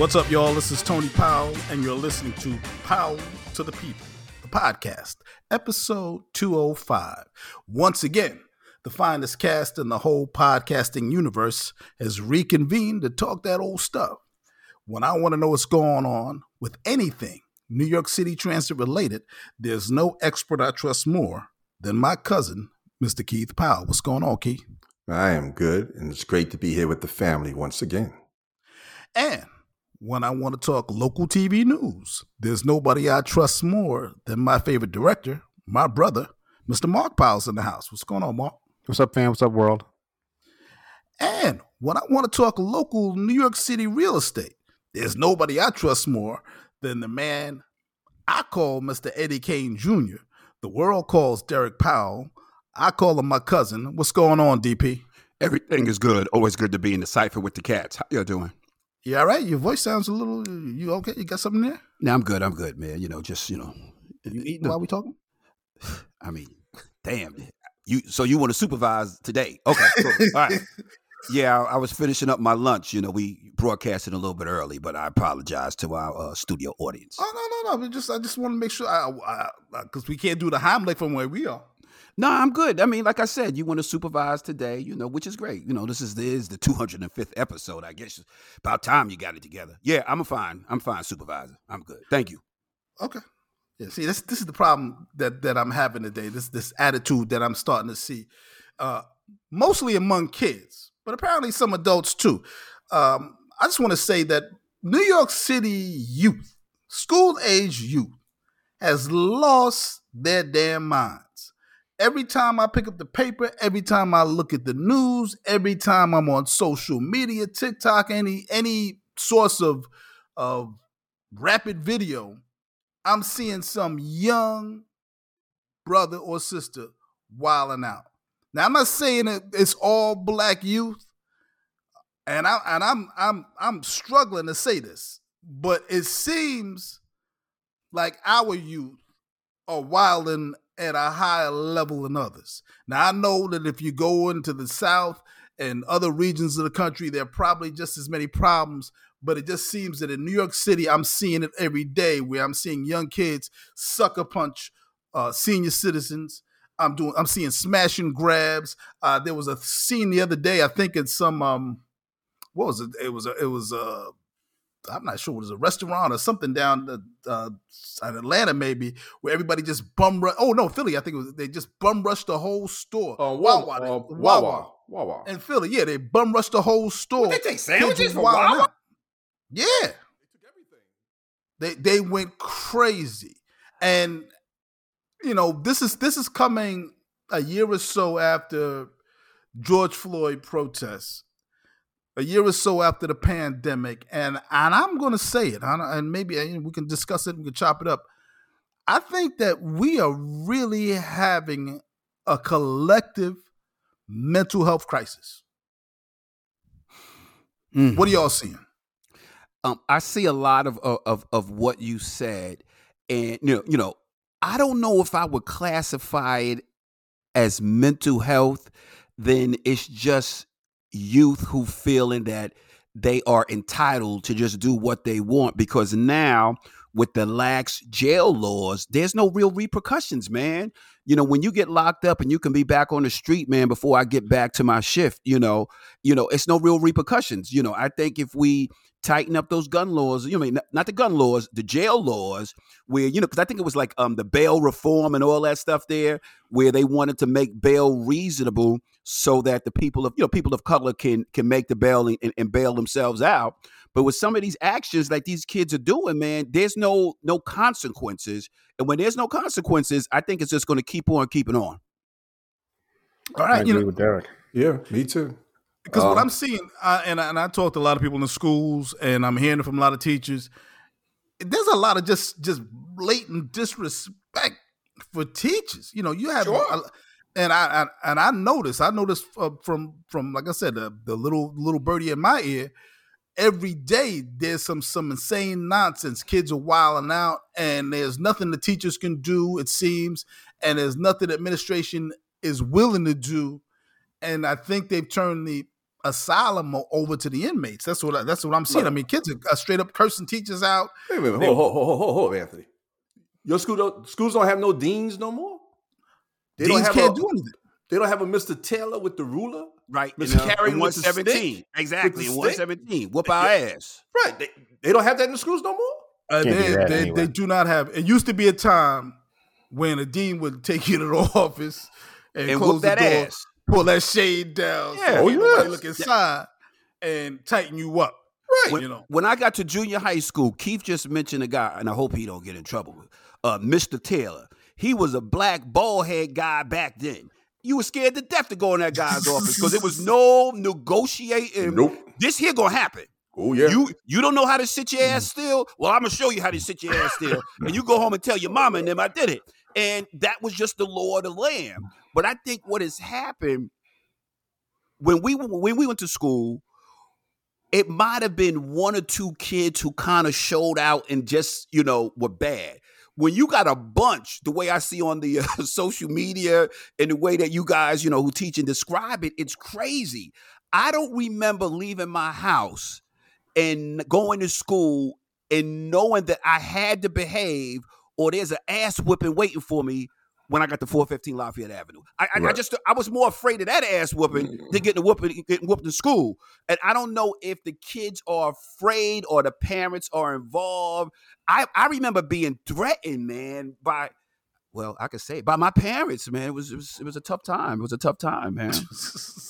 What's up, y'all? This is Tony Powell, and you're listening to Powell to the People, the podcast, episode 205. Once again, the finest cast in the whole podcasting universe has reconvened to talk that old stuff. When I want to know what's going on with anything New York City transit related, there's no expert I trust more than my cousin, Mr. Keith Powell. What's going on, Keith? I am good, and it's great to be here with the family once again. And when I want to talk local TV news, there's nobody I trust more than my favorite director, my brother, Mr. Mark Powell's in the house. What's going on, Mark? What's up, fam? What's up, world? And when I want to talk local New York City real estate, there's nobody I trust more than the man I call Mr. Eddie Kane Jr. The world calls Derek Powell. I call him my cousin. What's going on, DP? Everything is good. Always good to be in the cipher with the cats. How you doing? You all right? Your voice sounds a little. You okay? You got something there? No, I'm good. I'm good, man. You know, just you know. You eating while we talking? I mean, damn. You so you want to supervise today? Okay, cool. all right. Yeah, I, I was finishing up my lunch. You know, we broadcasted a little bit early, but I apologize to our uh, studio audience. Oh no, no, no. We just I just want to make sure I because we can't do the Heimlich from where we are. No, I'm good. I mean, like I said, you want to supervise today, you know, which is great. You know, this is this is the 205th episode. I guess about time you got it together. Yeah, I'm a fine. I'm fine, supervisor. I'm good. Thank you. Okay. Yeah. See, this this is the problem that that I'm having today. This this attitude that I'm starting to see, uh, mostly among kids, but apparently some adults too. Um, I just want to say that New York City youth, school age youth, has lost their damn minds every time I pick up the paper, every time I look at the news, every time I'm on social media, TikTok, any any source of of rapid video, I'm seeing some young brother or sister wilding out. Now I'm not saying it's all black youth, and I and I'm I'm I'm struggling to say this, but it seems like our youth are wilding at a higher level than others. Now, I know that if you go into the South and other regions of the country, there are probably just as many problems. But it just seems that in New York City, I'm seeing it every day where I'm seeing young kids sucker punch uh, senior citizens. I'm doing. I'm seeing smashing grabs. Uh, there was a scene the other day. I think it's some. Um, what was it? It was. A, it was. A, I'm not sure what it was a restaurant or something down the, uh, in Atlanta maybe where everybody just bum rush. Oh no, Philly. I think it was they just bum rushed the whole store. Oh, uh, Wawa, uh, Wawa, Wawa, in Philly. Yeah, they bum rushed the whole store. What, they take sandwiches from Wawa. Out. Yeah, they took everything. They they went crazy, and you know this is this is coming a year or so after George Floyd protests a year or so after the pandemic, and and I'm going to say it, and maybe uh, we can discuss it, we can chop it up. I think that we are really having a collective mental health crisis. Mm-hmm. What are y'all seeing? Um, I see a lot of, of of what you said, and you know, you know, I don't know if I would classify it as mental health. Then it's just youth who feeling that they are entitled to just do what they want because now with the lax jail laws, there's no real repercussions, man. You know, when you get locked up and you can be back on the street, man, before I get back to my shift, you know, you know, it's no real repercussions. You know, I think if we tighten up those gun laws. You know, I mean, not the gun laws, the jail laws, where you know, because I think it was like um the bail reform and all that stuff there, where they wanted to make bail reasonable so that the people of you know people of color can can make the bail and, and bail themselves out. But with some of these actions like these kids are doing, man, there's no no consequences, and when there's no consequences, I think it's just going to keep on keeping on. All right, I you know, with Derek. Yeah, me too. Because um, what I'm seeing, uh, and and I talk to a lot of people in the schools, and I'm hearing from a lot of teachers. There's a lot of just just blatant disrespect for teachers. You know, you have, sure. a, and I, I, and I notice, I notice uh, from from like I said, the, the little little birdie in my ear. Every day there's some some insane nonsense. Kids are wilding out, and there's nothing the teachers can do. It seems, and there's nothing administration is willing to do. And I think they've turned the asylum over to the inmates. That's what I, that's what I'm seeing. I mean, kids are uh, straight up cursing teachers out. Wait a minute, hold, hold, hold, hold, hold, Anthony. Your school don't, schools don't have no deans no more. They deans can't a, do anything. They don't have a Mr. Taylor with the ruler, right? Mr. You know, Carey one seventeen, exactly. One seventeen, whoop our ass, right? They, they don't have that in the schools no more. Uh, they, they, anyway. they do not have. It used to be a time when a dean would take you to the office and, and close the door, ass. pull that shade down, yeah, so oh, yes. look inside, yeah. and tighten you up. Right. When, you know. when I got to junior high school, Keith just mentioned a guy, and I hope he don't get in trouble with uh, Mr. Taylor. He was a black bald head guy back then. You were scared to death to go in that guy's office because there was no negotiating. Nope. This here gonna happen. Oh yeah. You you don't know how to sit your ass mm. still? Well, I'm gonna show you how to sit your ass still. and you go home and tell your mama and them I did it. And that was just the law of the land. But I think what has happened when we when we went to school, it might have been one or two kids who kind of showed out and just you know were bad when you got a bunch, the way I see on the uh, social media and the way that you guys, you know, who teach and describe it, it's crazy. I don't remember leaving my house and going to school and knowing that I had to behave or there's an ass whipping waiting for me when I got to 415 Lafayette Avenue. I, right. I, just I was more afraid of that ass whooping than getting whooping getting whooped in school. And I don't know if the kids are afraid or the parents are involved. I, I remember being threatened, man, by well, I could say by my parents, man. It was it was, it was a tough time. It was a tough time, man.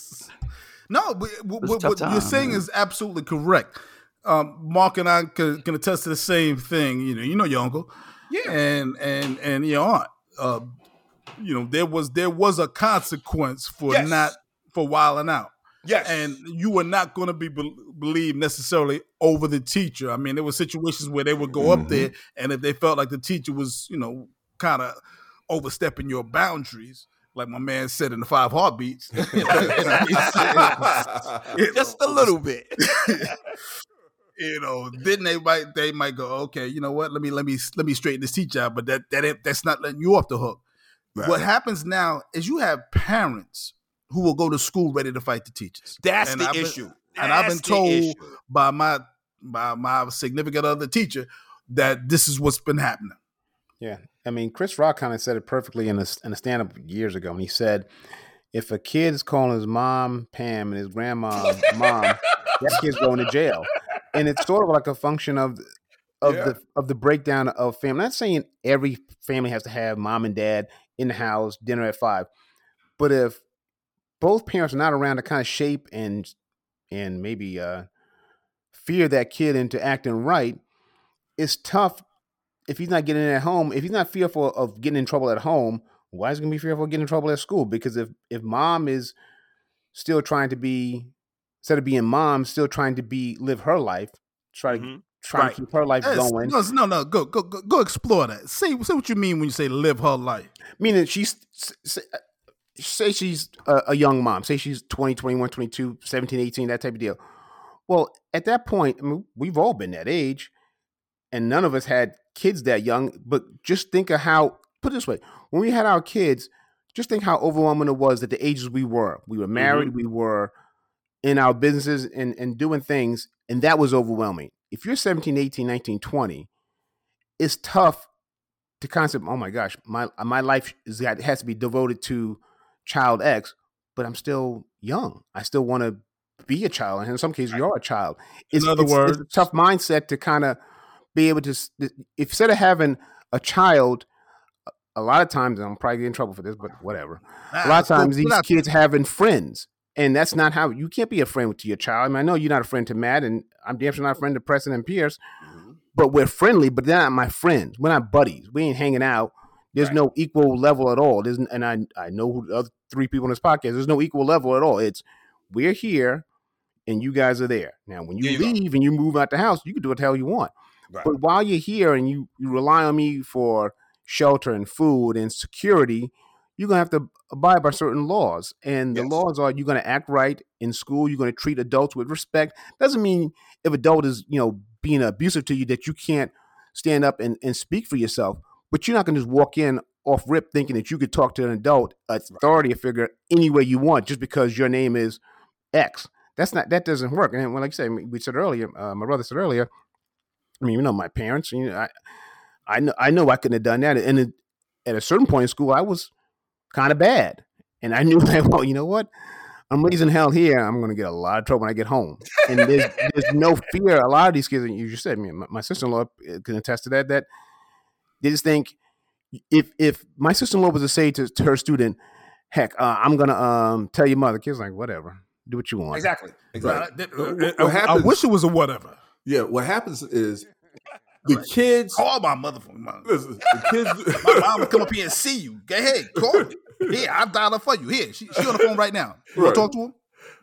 no, but, what, what time, you're saying man. is absolutely correct. Um, Mark and I can, can, attest to the same thing. You know, you know your uncle, yeah, and and and your aunt. Uh, you know there was there was a consequence for yes. not for wilding out. Yes, and you were not going to be be- believed necessarily over the teacher. I mean, there were situations where they would go mm-hmm. up there, and if they felt like the teacher was, you know, kind of overstepping your boundaries, like my man said in the five heartbeats, just a little bit. you know, then they might they might go, okay, you know what? Let me let me let me straighten this teacher out, but that that that's not letting you off the hook. Right. What happens now is you have parents who will go to school ready to fight the teachers. That's and the I've been, issue. That's and I've been told by my by my significant other teacher that this is what's been happening. Yeah, I mean, Chris Rock kind of said it perfectly in a, in a stand up years ago, and he said, "If a kid is calling his mom Pam and his grandma mom, that kid's going to jail." And it's sort of like a function of of yeah. the of the breakdown of family. I'm not saying every family has to have mom and dad in the house, dinner at five. But if both parents are not around to kind of shape and and maybe uh, fear that kid into acting right, it's tough if he's not getting it at home. If he's not fearful of getting in trouble at home, why is he gonna be fearful of getting in trouble at school? Because if if mom is still trying to be instead of being mom, still trying to be live her life, try to mm-hmm trying right. to keep her life going. No, no, no. Go, go, go, go explore that. Say, say what you mean when you say live her life. Meaning she's say, say she's a, a, young mom. Say she's 20, 21, 22, 17, 18, that type of deal. Well, at that point, I mean, we've all been that age, and none of us had kids that young. But just think of how. Put it this way: when we had our kids, just think how overwhelming it was that the ages we were. We were married. Mm-hmm. We were in our businesses and, and doing things, and that was overwhelming if you're 17, 18, 19, 20, it's tough to concept, oh my gosh, my my life is, has to be devoted to child X, but I'm still young. I still want to be a child. And in some cases, you're a child. It's, in other it's, words, it's a tough mindset to kind of be able to, if instead of having a child, a lot of times, I'm probably getting in trouble for this, but whatever. a lot of times, these kids having friends and that's not how you can't be a friend to your child. I mean, I know you're not a friend to Matt, and I'm damn sure not a friend to Preston and Pierce, mm-hmm. but we're friendly, but they're not my friends. We're not buddies. We ain't hanging out. There's right. no equal level at all. There's, and I, I know who the other three people in this podcast, there's no equal level at all. It's we're here and you guys are there. Now, when you, you leave go. and you move out the house, you can do what the hell you want. Right. But while you're here and you, you rely on me for shelter and food and security, you're gonna have to abide by certain laws, and the yes. laws are you're gonna act right in school. You're gonna treat adults with respect. Doesn't mean if adult is you know being abusive to you that you can't stand up and, and speak for yourself. But you're not gonna just walk in off rip thinking that you could talk to an adult authority figure any way you want just because your name is X. That's not that doesn't work. And when, like I said, we said earlier, uh, my brother said earlier. I mean, you know, my parents. You know, I I know I know I couldn't have done that. And it, at a certain point in school, I was kind of bad, and I knew that. Well, you know what? I'm raising hell here. I'm going to get a lot of trouble when I get home. And there's, there's no fear. A lot of these kids, you just said, me, my, my sister in law can attest to that. That they just think if if my sister in law was to say to, to her student, "Heck, uh, I'm going to um, tell your mother," kids like, "Whatever, do what you want." Exactly. Exactly. Right. What, happens, I wish it was a whatever. Yeah. What happens is the kids call my motherfucking mom. Listen, the kids, my mom will come up here and see you. Go ahead, call me. Here, I'll dial her for you. Here, she, she on the phone right now. You right. talk to him?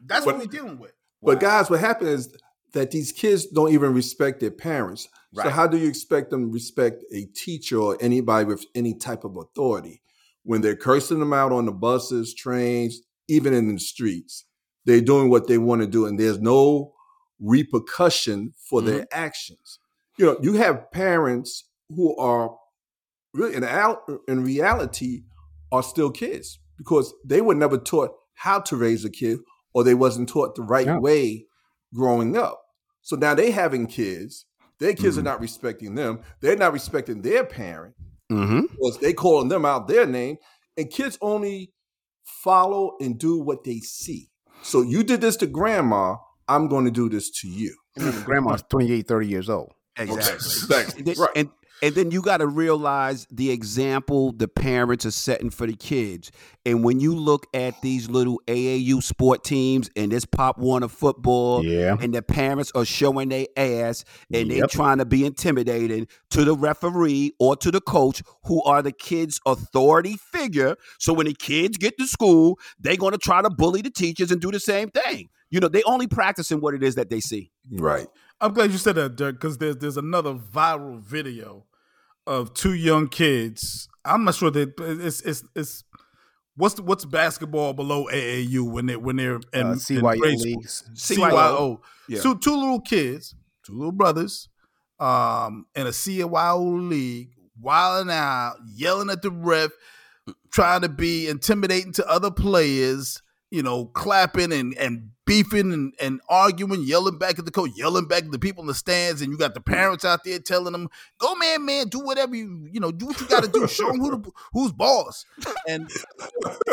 That's but, what we're dealing with. But wow. guys, what happens is that these kids don't even respect their parents. Right. So how do you expect them to respect a teacher or anybody with any type of authority when they're cursing them out on the buses, trains, even in the streets? They're doing what they want to do, and there's no repercussion for mm-hmm. their actions you know, you have parents who are really in, in reality are still kids because they were never taught how to raise a kid or they wasn't taught the right yeah. way growing up. So now they having kids, their kids mm-hmm. are not respecting them. They're not respecting their parent mm-hmm. because they calling them out their name. And kids only follow and do what they see. So you did this to grandma, I'm going to do this to you. grandma's 28, 30 years old. Exactly. exactly. Right. and, and then you got to realize the example the parents are setting for the kids. And when you look at these little AAU sport teams and this Pop Warner football, yeah. and the parents are showing their ass and yep. they're trying to be intimidating to the referee or to the coach who are the kids' authority figure. So when the kids get to school, they're going to try to bully the teachers and do the same thing. You know, they only practicing what it is that they see. Right. I'm glad you said that, Dirk, because there's there's another viral video of two young kids. I'm not sure that it's it's it's what's the, what's basketball below AAU when they when they're in, uh, CYO in leagues. CYO. Yeah. So two little kids, two little brothers, um, in a CYO league, wilding out, yelling at the ref, trying to be intimidating to other players you know, clapping and, and beefing and, and arguing, yelling back at the coach, yelling back at the people in the stands, and you got the parents out there telling them, "Go, man, man, do whatever you you know, do what you got to do. Show them who the, who's boss." And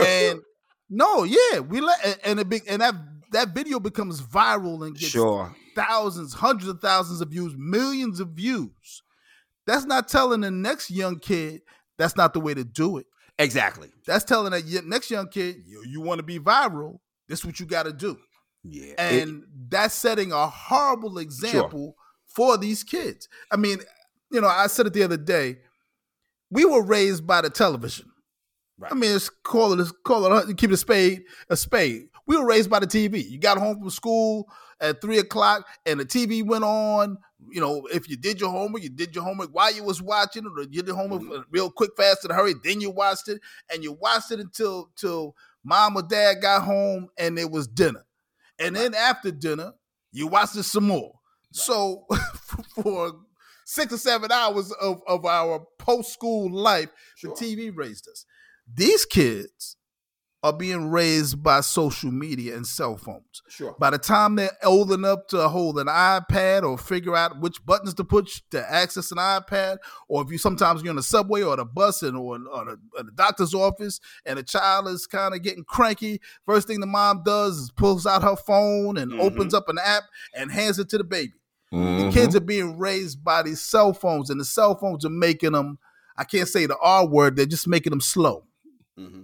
and no, yeah, we let and a big and that that video becomes viral and gets sure. thousands, hundreds of thousands of views, millions of views. That's not telling the next young kid that's not the way to do it. Exactly. That's telling that next young kid, you, you want to be viral. This is what you got to do. Yeah. And it, that's setting a horrible example sure. for these kids. I mean, you know, I said it the other day. We were raised by the television. Right. I mean, it's call it call it keep it a spade a spade. We were raised by the TV. You got home from school at three o'clock, and the TV went on you know, if you did your homework, you did your homework while you was watching it, or you did homework mm-hmm. real quick, fast, in a hurry. Then you watched it, and you watched it until till mom or dad got home, and it was dinner. And then after dinner, you watch it some more. So for six or seven hours of, of our post school life, sure. the TV raised us. These kids are being raised by social media and cell phones. Sure. By the time they're old enough to hold an iPad or figure out which buttons to push to access an iPad, or if you sometimes you're on the subway or the bus and or, or the, or the doctor's office and the child is kind of getting cranky, first thing the mom does is pulls out her phone and mm-hmm. opens up an app and hands it to the baby. Mm-hmm. The kids are being raised by these cell phones, and the cell phones are making them. I can't say the R word. They're just making them slow. Mm-hmm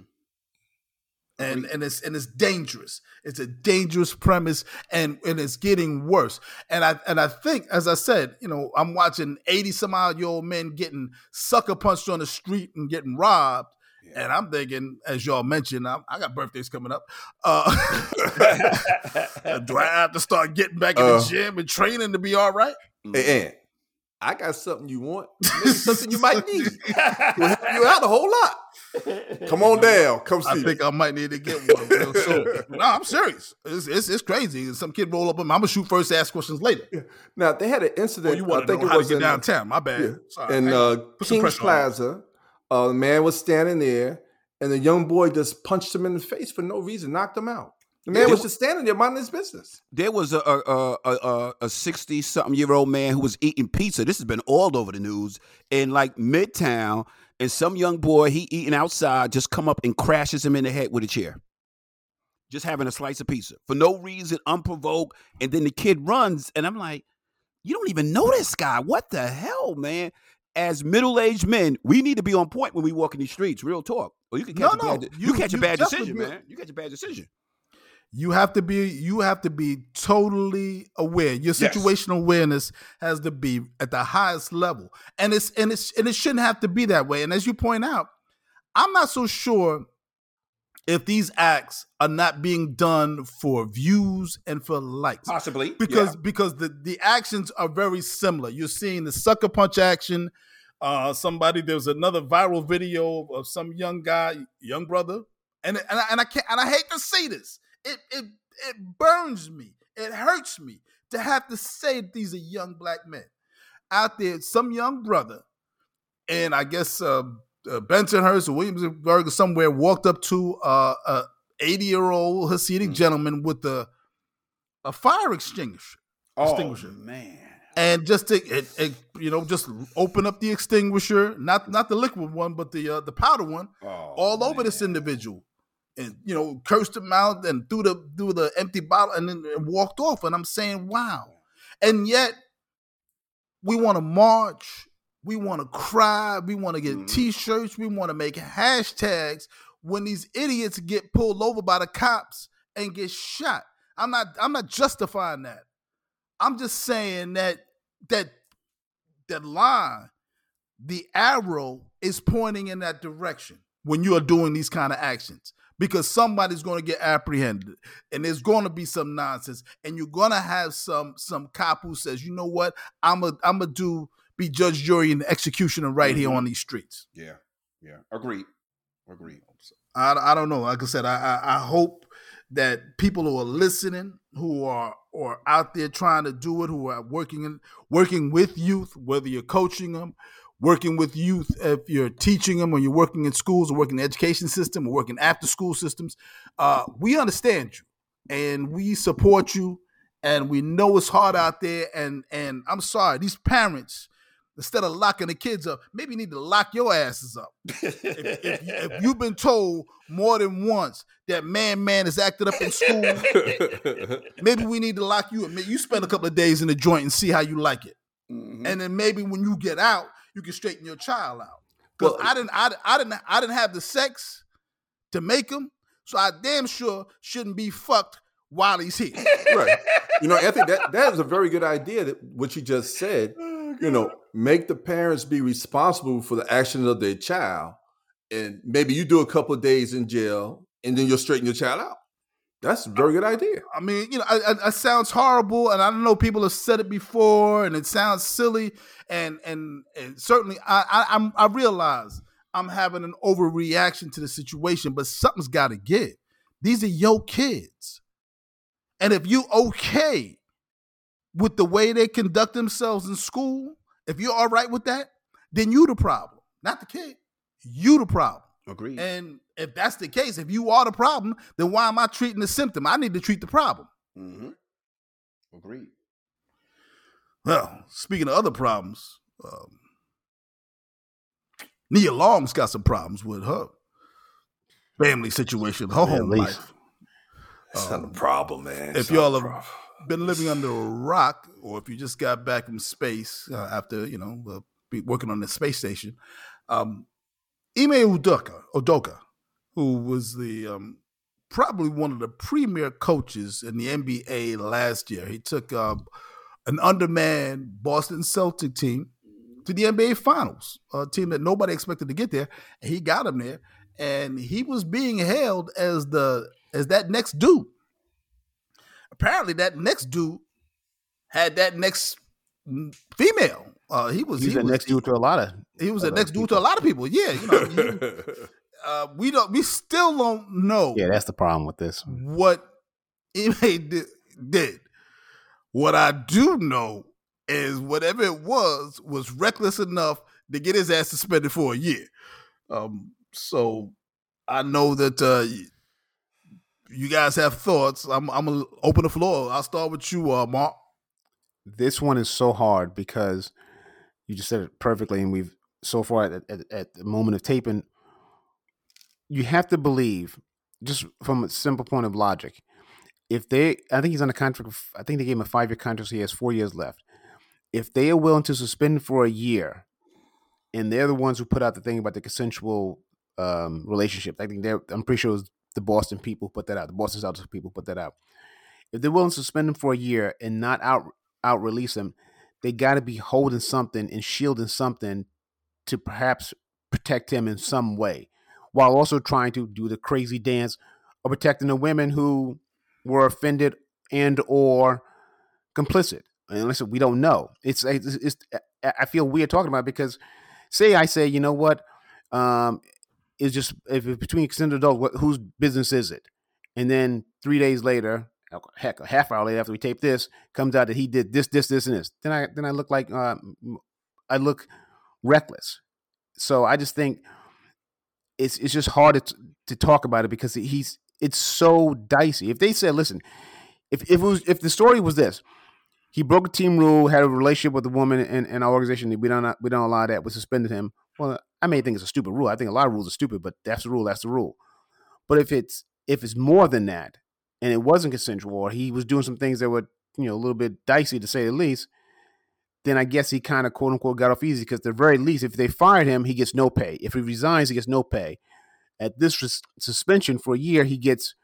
and and it's and it's dangerous. It's a dangerous premise, and and it's getting worse. And I and I think, as I said, you know, I'm watching eighty some odd year old men getting sucker punched on the street and getting robbed. Yeah. And I'm thinking, as y'all mentioned, I'm, i got birthdays coming up. Uh, do I have to start getting back in uh, the gym and training to be all right? And I got something you want, maybe something you might need. Will help you out a whole lot. Come on down. Come see. I think I might need to get one no, I'm serious. It's, it's, it's crazy. Some kid roll up on me. I'm gonna shoot first, ask questions later. Now they had an incident. Oh, you want to know how to get in, downtown? My bad. Yeah. Sorry. In uh, Kings Plaza, a uh, man was standing there, and the young boy just punched him in the face for no reason, knocked him out. The man was just standing there minding his business. There was a a a a sixty something year old man who was eating pizza. This has been all over the news in like Midtown, and some young boy he eating outside just come up and crashes him in the head with a chair. Just having a slice of pizza for no reason, unprovoked, and then the kid runs, and I'm like, you don't even know this guy. What the hell, man? As middle-aged men, we need to be on point when we walk in these streets. Real talk. Or you can catch no, a bad, no, you, you catch you a bad decision, man. You catch a bad decision. You have to be you have to be totally aware. Your situational yes. awareness has to be at the highest level. And it's and it's and it shouldn't have to be that way. And as you point out, I'm not so sure if these acts are not being done for views and for likes. Possibly. Because yeah. because the, the actions are very similar. You're seeing the sucker punch action. Uh, somebody there's another viral video of some young guy, young brother, and and I, and I can't and I hate to say this it it it burns me. It hurts me to have to say that these are young black men out there. Some young brother, and I guess uh, uh, Bensonhurst or Williamsburg or somewhere walked up to uh, a 80 year old Hasidic mm. gentleman with a a fire extinguisher. Oh extinguisher. man! And just to it, it, you know, just open up the extinguisher, not not the liquid one, but the uh, the powder one, oh, all man. over this individual and you know cursed him out and threw the threw the empty bottle and then walked off. And I'm saying, wow. And yet we want to march, we want to cry, we want to get mm-hmm. t-shirts, we want to make hashtags when these idiots get pulled over by the cops and get shot. I'm not I'm not justifying that. I'm just saying that that that line, the arrow is pointing in that direction when you are doing these kind of actions because somebody's going to get apprehended and there's going to be some nonsense and you're going to have some some cop who says you know what? I'm a i'm a do be judge jury and executioner right mm-hmm. here on these streets. Yeah yeah agreed agreed. I, I don't know like i said I, I i hope that people who are listening who are or out there trying to do it who are working in working with youth whether you're coaching them working with youth, if you're teaching them or you're working in schools or working in the education system or working after school systems, uh, we understand you and we support you and we know it's hard out there. And and I'm sorry, these parents, instead of locking the kids up, maybe you need to lock your asses up. if, if, if, you've been told more than once that man man is acted up in school, maybe we need to lock you up. You spend a couple of days in the joint and see how you like it. Mm-hmm. And then maybe when you get out, you can straighten your child out. Because well, I didn't, I, I didn't, I didn't have the sex to make him, so I damn sure shouldn't be fucked while he's here. right. You know, I think that that is a very good idea. That what you just said. Oh, you know, make the parents be responsible for the actions of their child, and maybe you do a couple of days in jail, and then you'll straighten your child out. That's a very good idea. I mean, you know, it, sounds horrible, and I don't know people have said it before, and it sounds silly, and and, and certainly I, I I'm I realize I'm having an overreaction to the situation, but something's got to give. These are your kids, and if you okay with the way they conduct themselves in school, if you're all right with that, then you the problem, not the kid. You the problem. Agreed. And if that's the case, if you are the problem, then why am I treating the symptom? I need to treat the problem. Mm-hmm. Agreed. Well, speaking of other problems, um, Nia Long's got some problems with her family situation, her home life. That's um, not a problem, man. It's if y'all have been living under a rock, or if you just got back from space uh, after you know uh, working on the space station, um, Ime Udoka, Udoka, who was the um, probably one of the premier coaches in the NBA last year. He took uh, an undermanned Boston Celtic team to the NBA Finals, a team that nobody expected to get there, and he got them there. And he was being hailed as the as that next dude. Apparently, that next dude had that next female. Uh, he was he's he the was, next dude to a lot of. He was the next dude to a lot of people. Yeah, you know. He, uh, we don't. We still don't know. Yeah, that's the problem with this. What Ime did, did. What I do know is whatever it was was reckless enough to get his ass suspended for a year. Um, so I know that uh, you guys have thoughts, I'm I'm gonna open the floor. I'll start with you, uh, Mark. This one is so hard because you just said it perfectly, and we've so far at, at, at the moment of taping, you have to believe, just from a simple point of logic, if they, I think he's on a contract. I think they gave him a five year contract, so he has four years left. If they are willing to suspend for a year, and they're the ones who put out the thing about the consensual um, relationship, I think they're. I'm pretty sure it was the Boston people put that out. The Boston Celtics people put that out. If they're willing to suspend him for a year and not out out release him, they got to be holding something and shielding something to perhaps protect him in some way, while also trying to do the crazy dance of protecting the women who were offended and or complicit. And listen, we don't know. It's, it's, it's I feel weird talking about because say I say, you know what, um, it's just if it's between consenting adults, what, whose business is it? And then three days later, heck, a half hour later after we tape this, comes out that he did this, this, this, and this. Then I then I look like uh, I look reckless. So I just think it's it's just hard to, to talk about it because he's it's so dicey. If they said, listen, if, if it was if the story was this, he broke a team rule, had a relationship with a woman in, in our organization, we don't we don't allow that, we suspended him. Well, I may think it's a stupid rule. I think a lot of rules are stupid, but that's the rule. That's the rule. But if it's if it's more than that, and it wasn't consensual, or he was doing some things that were you know a little bit dicey to say the least, then I guess he kind of quote unquote got off easy because at the very least, if they fired him, he gets no pay. If he resigns, he gets no pay. At this res- suspension for a year, he gets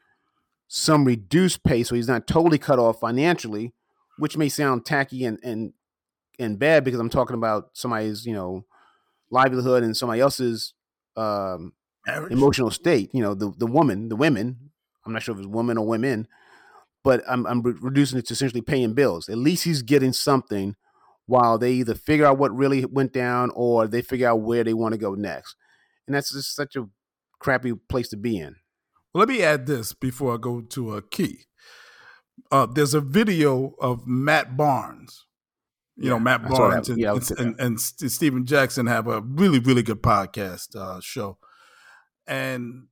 some reduced pay, so he's not totally cut off financially, which may sound tacky and and and bad because I'm talking about somebody's you know livelihood and somebody else's um, emotional state. You know, the the woman, the women. I'm not sure if it's woman or women, but I'm I'm re- reducing it to essentially paying bills. At least he's getting something while they either figure out what really went down or they figure out where they want to go next. And that's just such a crappy place to be in. Well, let me add this before I go to a key. Uh, there's a video of Matt Barnes. You yeah, know, Matt Barnes and, yeah, and, and, and, Stephen Jackson have a really, really good podcast uh, show. And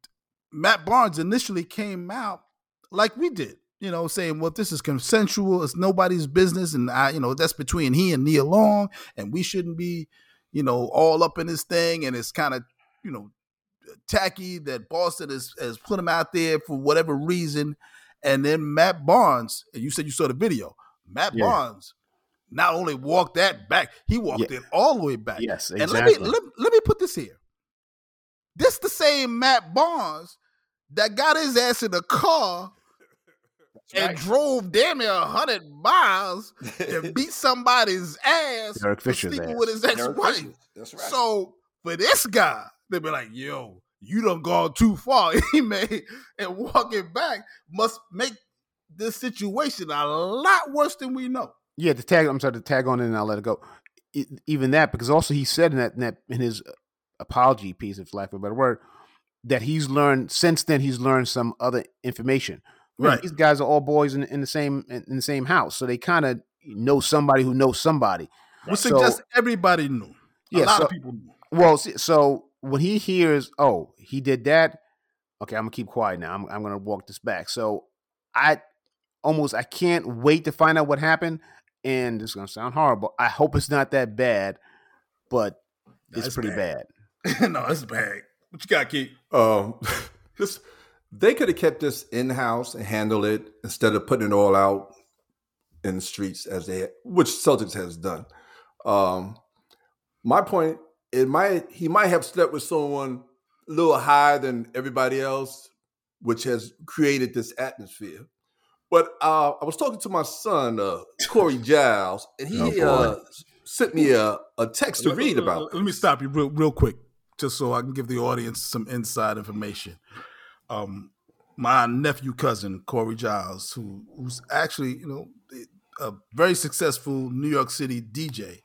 Matt Barnes initially came out like we did, you know, saying, well, this is consensual. It's nobody's business. And, I, you know, that's between he and Nia Long. And we shouldn't be, you know, all up in this thing. And it's kind of, you know, tacky that Boston has, has put him out there for whatever reason. And then Matt Barnes, and you said you saw the video, Matt yeah. Barnes not only walked that back, he walked yeah. it all the way back. Yes, exactly. And let me let, let me put this here. This the same Matt Barnes that got his ass in the car and right. drove damn near hundred miles to beat somebody's ass Derek Fisher's ass. with his ex-wife. That's right. So for this guy they'd be like, yo, you don't gone too far. he may and walking back must make this situation a lot worse than we know. Yeah, the tag. I'm sorry, to tag on it, and I'll let it go. even that, because also he said in that, in that in his uh, apology piece, if lack of a better word, that he's learned since then. He's learned some other information. Right, these guys are all boys in, in the same in the same house, so they kind of know somebody who knows somebody. Which so, suggests everybody knew. A yeah, lot so, of people knew. Well, so when he hears, oh, he did that, okay, I'm gonna keep quiet now. I'm, I'm gonna walk this back. So I almost I can't wait to find out what happened. And it's gonna sound horrible. I hope it's not that bad, but it's pretty bad. bad. no, it's bad. What you got, Keith? Um, this they could have kept this in house and handled it instead of putting it all out in the streets as they, which Celtics has done. Um, my point it might he might have slept with someone a little higher than everybody else, which has created this atmosphere. But uh, I was talking to my son, uh, Corey Giles, and he oh, uh, sent me a, a text to read about. Let, me stop you real, real quick, just so I can give the audience some inside information. Um, my nephew cousin Corey Giles, who who's actually you know a very successful New York City DJ,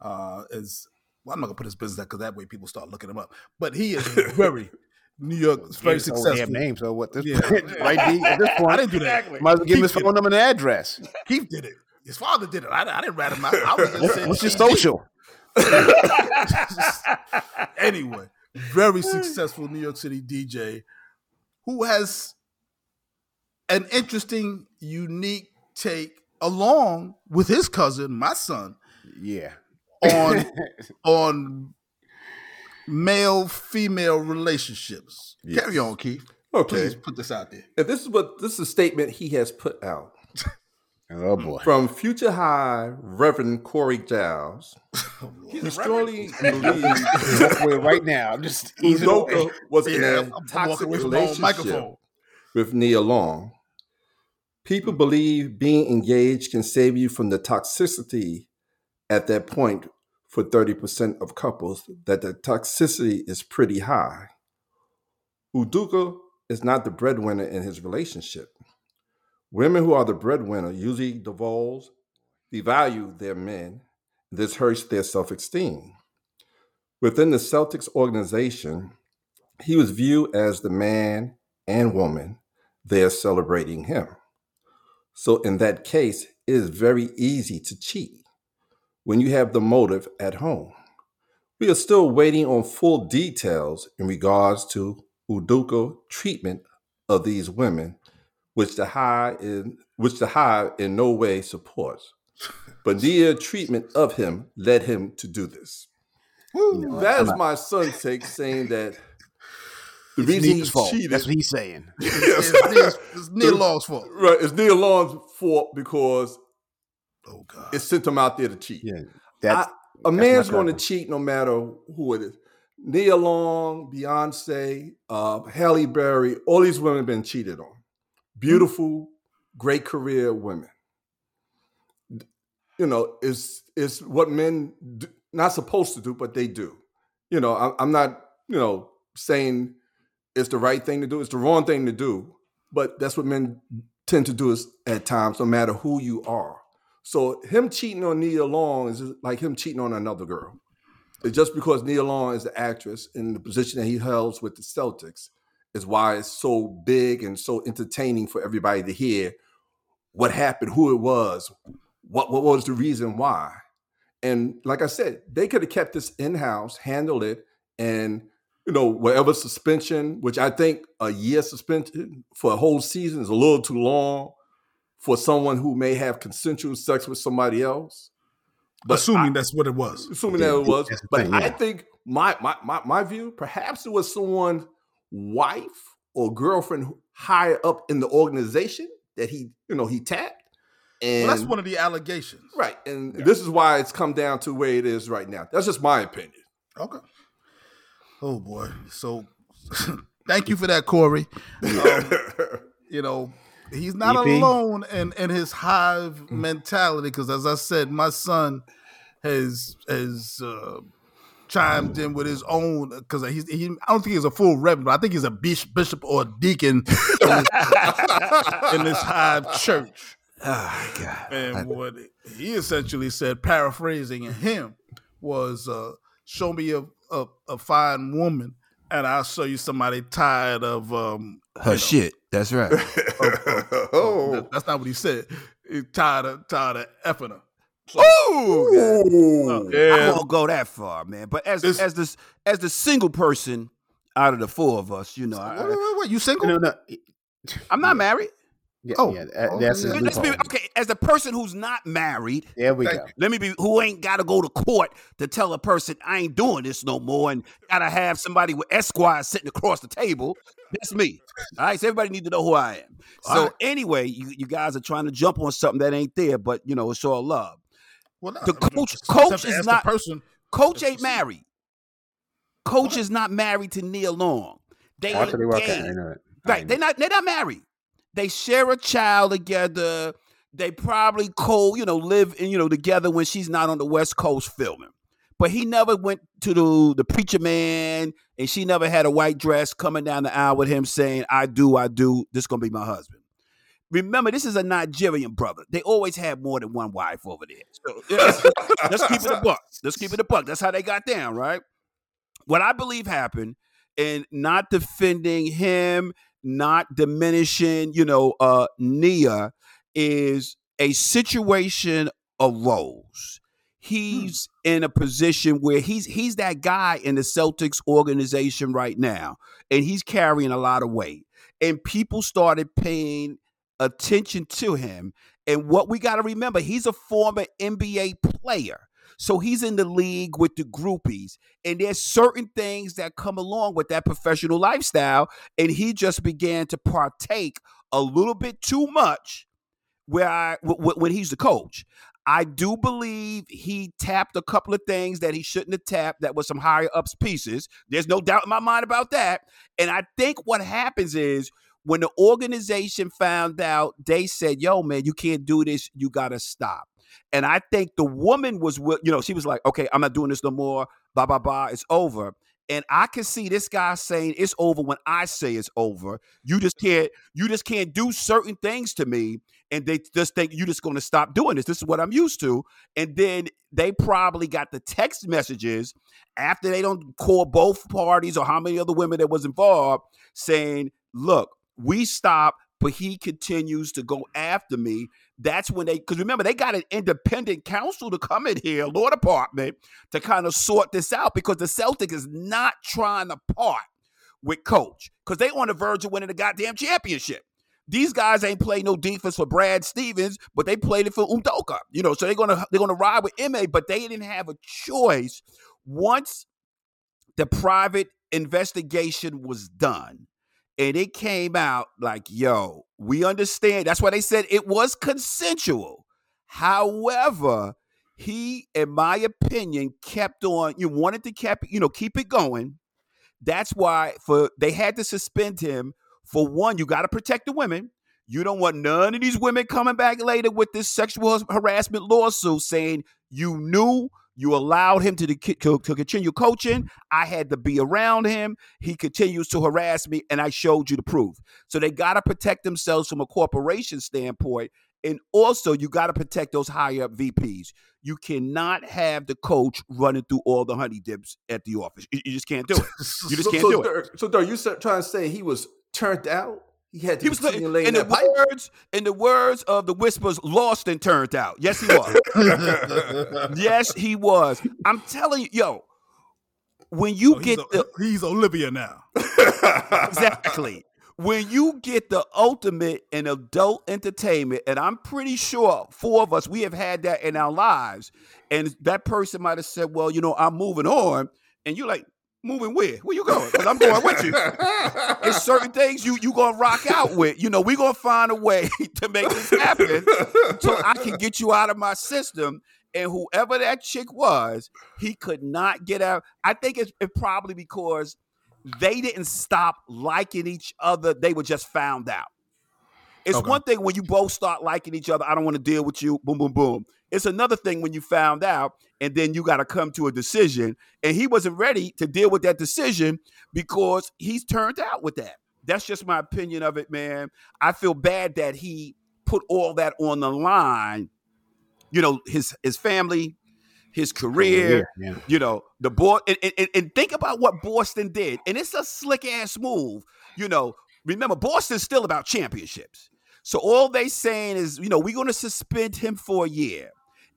uh, is well, I'm not gonna put his business because that way people start looking him up. But he is very New York, very successful. Damn name. So what this yeah. right be at this point? I didn't do that. Exactly. Might as well give him his phone number and address. Keith did it. His father did it. I, I didn't rat him out. I was just saying. What's your social? anyway, very successful New York City DJ who has an interesting, unique take along with his cousin, my son. Yeah. On on male female relationships. Yes. Carry on, Keith. Okay. Please put this out there. And this is what this is a statement he has put out. oh hmm. boy. From Future High Reverend Corey Giles. he strongly believes right now. I'm just Udoka was yeah, in a toxic relationship with Nia Long. People believe being engaged can save you from the toxicity at that point for 30% of couples, that the toxicity is pretty high. Udoka is not the breadwinner in his relationship. Women who are the breadwinner usually divulge, devalue their men. This hurts their self esteem. Within the Celtics organization, he was viewed as the man and woman they are celebrating him. So, in that case, it is very easy to cheat when you have the motive at home. We are still waiting on full details in regards to Udoka treatment of these women, which the high in which the high in no way supports. But Nia treatment of him led him to do this. Woo, that is my son's take, saying that the it's reason he's fault. Cheated, That's what he's saying. it's, it's, it's Nia Long's fault. Right. It's Nia Long's fault because oh God. it sent him out there to cheat. Yeah. That's, I, a that's man's going to cheat no matter who it is. Nia Long, Beyonce, uh, Halle Berry, all these women have been cheated on. Beautiful, great career women. You know, it's it's what men do, not supposed to do, but they do. You know, I, I'm not, you know, saying it's the right thing to do. It's the wrong thing to do. But that's what men tend to do is at times, no matter who you are. So him cheating on Nia Long is like him cheating on another girl. It's just because Nia Long is the actress in the position that he holds with the Celtics is why it's so big and so entertaining for everybody to hear what happened, who it was, what what was the reason why. And like I said, they could have kept this in house, handled it, and you know, whatever suspension, which I think a year suspension for a whole season is a little too long for someone who may have consensual sex with somebody else. But assuming I, that's what it was. Assuming that it was. But thing, yeah. I think my, my my my view, perhaps it was someone's wife or girlfriend higher up in the organization that he, you know, he tapped. And well, that's one of the allegations. Right. And yeah. this is why it's come down to where it is right now. That's just my opinion. Okay. Oh boy. So thank you for that, Corey. Um, you know, he's not EP? alone in, in his hive mm. mentality because as I said, my son has has uh, chimed in with his own because he's he, I don't think he's a full reverend, but I think he's a bishop or a deacon in, this, in this hive church. Oh God. And what he essentially said, paraphrasing him, was uh, show me a a, a fine woman and I'll show you somebody tired of um, her know, shit. That's right. oh, that's not what he said. He's tired of tired of effing her. So, oh, yeah. I won't go that far, man. But as it's, as this as the single person out of the four of us, you know, wait, wait, wait, you single? No, no. I'm not married. Yeah, oh, yeah, oh, that's yeah. Be, okay. As a person who's not married, there we go. Let me be who ain't got to go to court to tell a person I ain't doing this no more, and gotta have somebody with Esquire sitting across the table. That's me. All right, so everybody need to know who I am. so right. anyway, you, you guys are trying to jump on something that ain't there, but you know it's all love. Well, no, the coach, coach is not person. Coach ain't married. Coach is not married to Nia Long. They ain't gay. Right, they're not. They're not married. They share a child together. They probably co, you know, live in, you know, together when she's not on the West Coast filming. But he never went to the the preacher man, and she never had a white dress coming down the aisle with him saying, "I do, I do. This gonna be my husband." Remember, this is a Nigerian brother. They always have more than one wife over there. So let's, let's keep it a buck. Let's keep it a buck. That's how they got down, right? What I believe happened, and not defending him not diminishing, you know, uh, Nia is a situation arose. He's hmm. in a position where he's he's that guy in the Celtics organization right now, and he's carrying a lot of weight. And people started paying attention to him. And what we got to remember, he's a former NBA player. So he's in the league with the groupies. And there's certain things that come along with that professional lifestyle. And he just began to partake a little bit too much where I when he's the coach. I do believe he tapped a couple of things that he shouldn't have tapped that was some higher ups pieces. There's no doubt in my mind about that. And I think what happens is when the organization found out, they said, yo, man, you can't do this. You got to stop. And I think the woman was, you know, she was like, okay, I'm not doing this no more. Blah, blah, blah. It's over. And I can see this guy saying it's over when I say it's over. You just can't, you just can't do certain things to me. And they just think you're just gonna stop doing this. This is what I'm used to. And then they probably got the text messages after they don't call both parties or how many other women that was involved saying, look, we stop, but he continues to go after me that's when they because remember they got an independent counsel to come in here, law department, to kind of sort this out because the Celtic is not trying to part with coach because they on the verge of winning the goddamn championship. These guys ain't played no defense for Brad Stevens, but they played it for Udoka. You know, so they're gonna they're gonna ride with Ma, but they didn't have a choice once the private investigation was done and it came out like, yo, we understand. That's why they said it was consensual. However, he, in my opinion, kept on. You wanted to keep, you know, keep it going. That's why for they had to suspend him. For one, you got to protect the women. You don't want none of these women coming back later with this sexual harassment lawsuit saying you knew you allowed him to, to, to, continue coaching. I had to be around him. He continues to harass me, and I showed you the proof. So they got to protect themselves from a corporation standpoint. And also, you got to protect those higher up VPs. You cannot have the coach running through all the honey dips at the office. You, you just can't do it. You just so, can't so, do it. So, are you trying to say he was turned out? He had to he was in the pipe. words in the words of the whispers, lost and turned out. Yes, he was. yes, he was. I'm telling you, yo, when you oh, get he's the a, he's Olivia now. exactly. When you get the ultimate in adult entertainment, and I'm pretty sure four of us we have had that in our lives, and that person might have said, "Well, you know, I'm moving on," and you're like, Moving where? Where you going? Because I'm going with you. It's certain things you you gonna rock out with. You know, we gonna find a way to make this happen so I can get you out of my system. And whoever that chick was, he could not get out. I think it's it probably because they didn't stop liking each other. They were just found out. It's okay. one thing when you both start liking each other. I don't want to deal with you. Boom, boom, boom. It's another thing when you found out and then you got to come to a decision. And he wasn't ready to deal with that decision because he's turned out with that. That's just my opinion of it, man. I feel bad that he put all that on the line. You know, his his family, his career, yeah. you know, the boy. And, and, and think about what Boston did. And it's a slick ass move. You know, remember, Boston's still about championships. So all they saying is, you know, we're going to suspend him for a year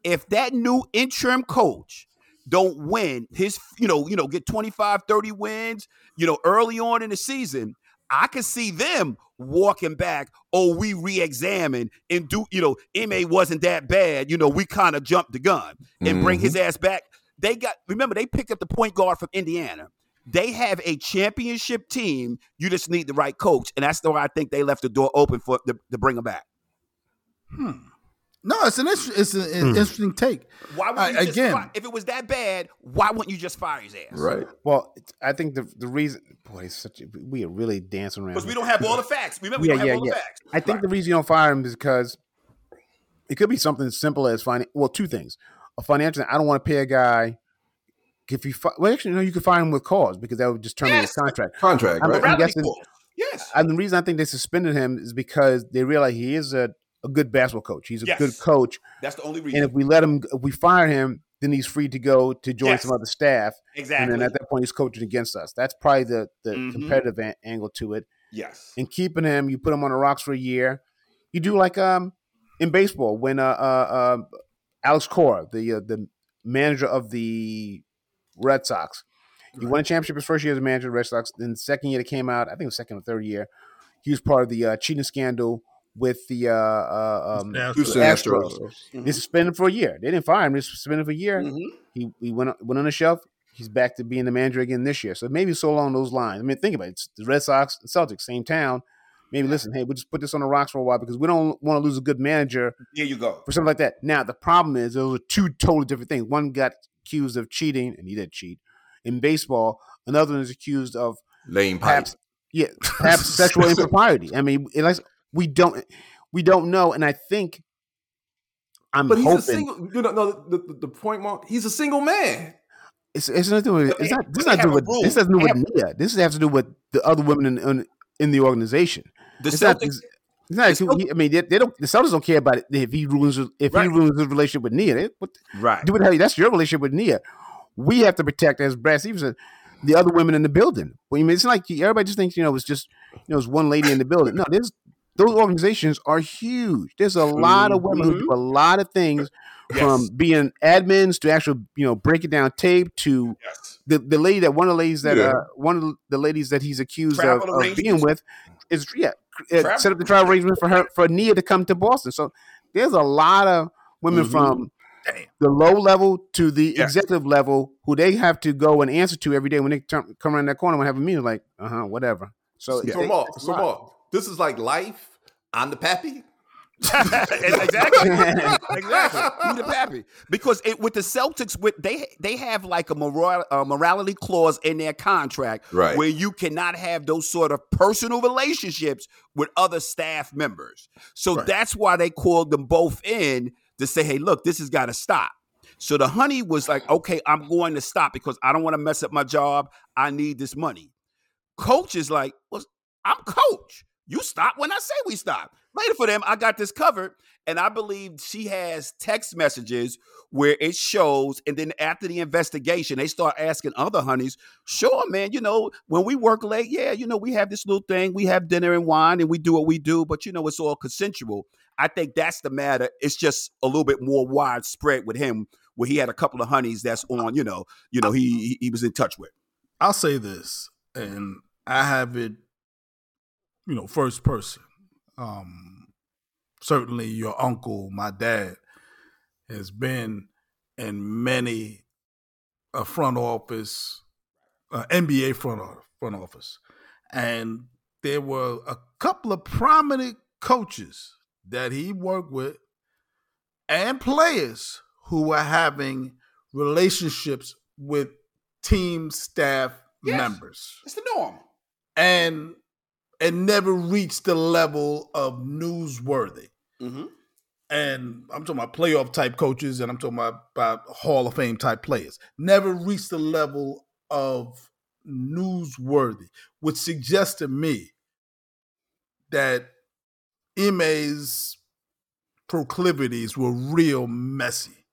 if that new interim coach don't win his you know you know get 25 30 wins you know early on in the season i could see them walking back oh we re-examine and do you know ma wasn't that bad you know we kind of jumped the gun and mm-hmm. bring his mm-hmm. ass back they got remember they picked up the point guard from indiana they have a championship team you just need the right coach and that's the why i think they left the door open for to, to bring him back hmm no, it's an it's an hmm. interesting take. Why would you uh, again? Fire, if it was that bad, why wouldn't you just fire his ass? Right. Well, I think the the reason, boy, it's such a, we are really dancing around because we don't have all the facts. Remember, we yeah, don't have yeah, all yeah. the facts. I think right. the reason you don't fire him is because it could be something as simple as finding. Well, two things: a financial. I don't want to pay a guy. If you well, actually, no, you could fire him with cause because that would just terminate yes. his contract. Contract, right? I'm, I'm guessing, yes. And the reason I think they suspended him is because they realize he is a a good basketball coach. He's a yes. good coach. That's the only reason. And if we let him, if we fire him, then he's free to go to join yes. some other staff. Exactly. And then at that point, he's coaching against us. That's probably the the mm-hmm. competitive a- angle to it. Yes. And keeping him, you put him on the rocks for a year. You do like um in baseball when uh, uh, uh Alex Cora, the uh, the manager of the Red Sox, he right. won a championship his first year as a manager of the Red Sox. Then the second year that came out, I think it was second or third year, he was part of the uh, cheating scandal with the uh, uh, um, Houston Astros. Astros. Mm-hmm. They suspended for a year. They didn't fire him. They suspended for a year. Mm-hmm. He he went went on the shelf. He's back to being the manager again this year. So maybe so along those lines. I mean, think about it. It's the Red Sox and Celtics, same town. Maybe listen, hey, we'll just put this on the rocks for a while because we don't want to lose a good manager. Here you go. For something like that. Now, the problem is those are two totally different things. One got accused of cheating, and he did cheat in baseball. Another one is accused of laying pipes. yeah, perhaps sexual impropriety. I mean, it, like, we don't we don't know, and I think I'm but he's hoping. A single, you know, no, the, the, the point, Mark. He's a single man. It's, it's nothing. With, it's not. This not do with. This has to do with Nia. This has to do with the other women in in, the organization. The it's Celtics. Not, it's, it's not, I mean, they, they, don't. The Celtics don't care about it if he ruins if right. he ruins his relationship with Nia. They, what, right. Do it. That's your relationship with Nia. We have to protect, as Brad Stevenson, the other women in the building. Well, I mean, it's like everybody just thinks you know it's just you know it's one lady in the building. No, there's those organizations are huge. There's a lot of women mm-hmm. who do a lot of things yes. from being admins to actual, you know, breaking down tape to yes. the, the lady that one of the ladies that yeah. uh, one of the ladies that he's accused of, of, being with is yeah uh, set up the travel arrangement for her for Nia to come to Boston. So there's a lot of women mm-hmm. from Damn. the low level to the yes. executive level who they have to go and answer to every day when they turn, come around that corner and have a meeting like uh huh whatever. So yeah. so, Mark, so Mark, this is like life. I'm the pappy. exactly, exactly. You the pappy because it, with the Celtics, with they they have like a, moral, a morality clause in their contract, right. where you cannot have those sort of personal relationships with other staff members. So right. that's why they called them both in to say, "Hey, look, this has got to stop." So the honey was like, "Okay, I'm going to stop because I don't want to mess up my job. I need this money." Coach is like, "Well, I'm coach." You stop when I say we stop. Later for them, I got this covered. And I believe she has text messages where it shows. And then after the investigation, they start asking other honeys, sure, man, you know, when we work late, yeah, you know, we have this little thing. We have dinner and wine and we do what we do, but you know, it's all consensual. I think that's the matter. It's just a little bit more widespread with him, where he had a couple of honeys that's on, you know, you know, he he was in touch with. I'll say this, and I have it you know, first person. Um, certainly, your uncle, my dad, has been in many a front office, uh, NBA front front office, and there were a couple of prominent coaches that he worked with and players who were having relationships with team staff yes, members. It's the norm. And and never reached the level of newsworthy. Mm-hmm. And I'm talking about playoff type coaches, and I'm talking about, about Hall of Fame type players. Never reached the level of newsworthy, which suggests to me that Ime's proclivities were real messy.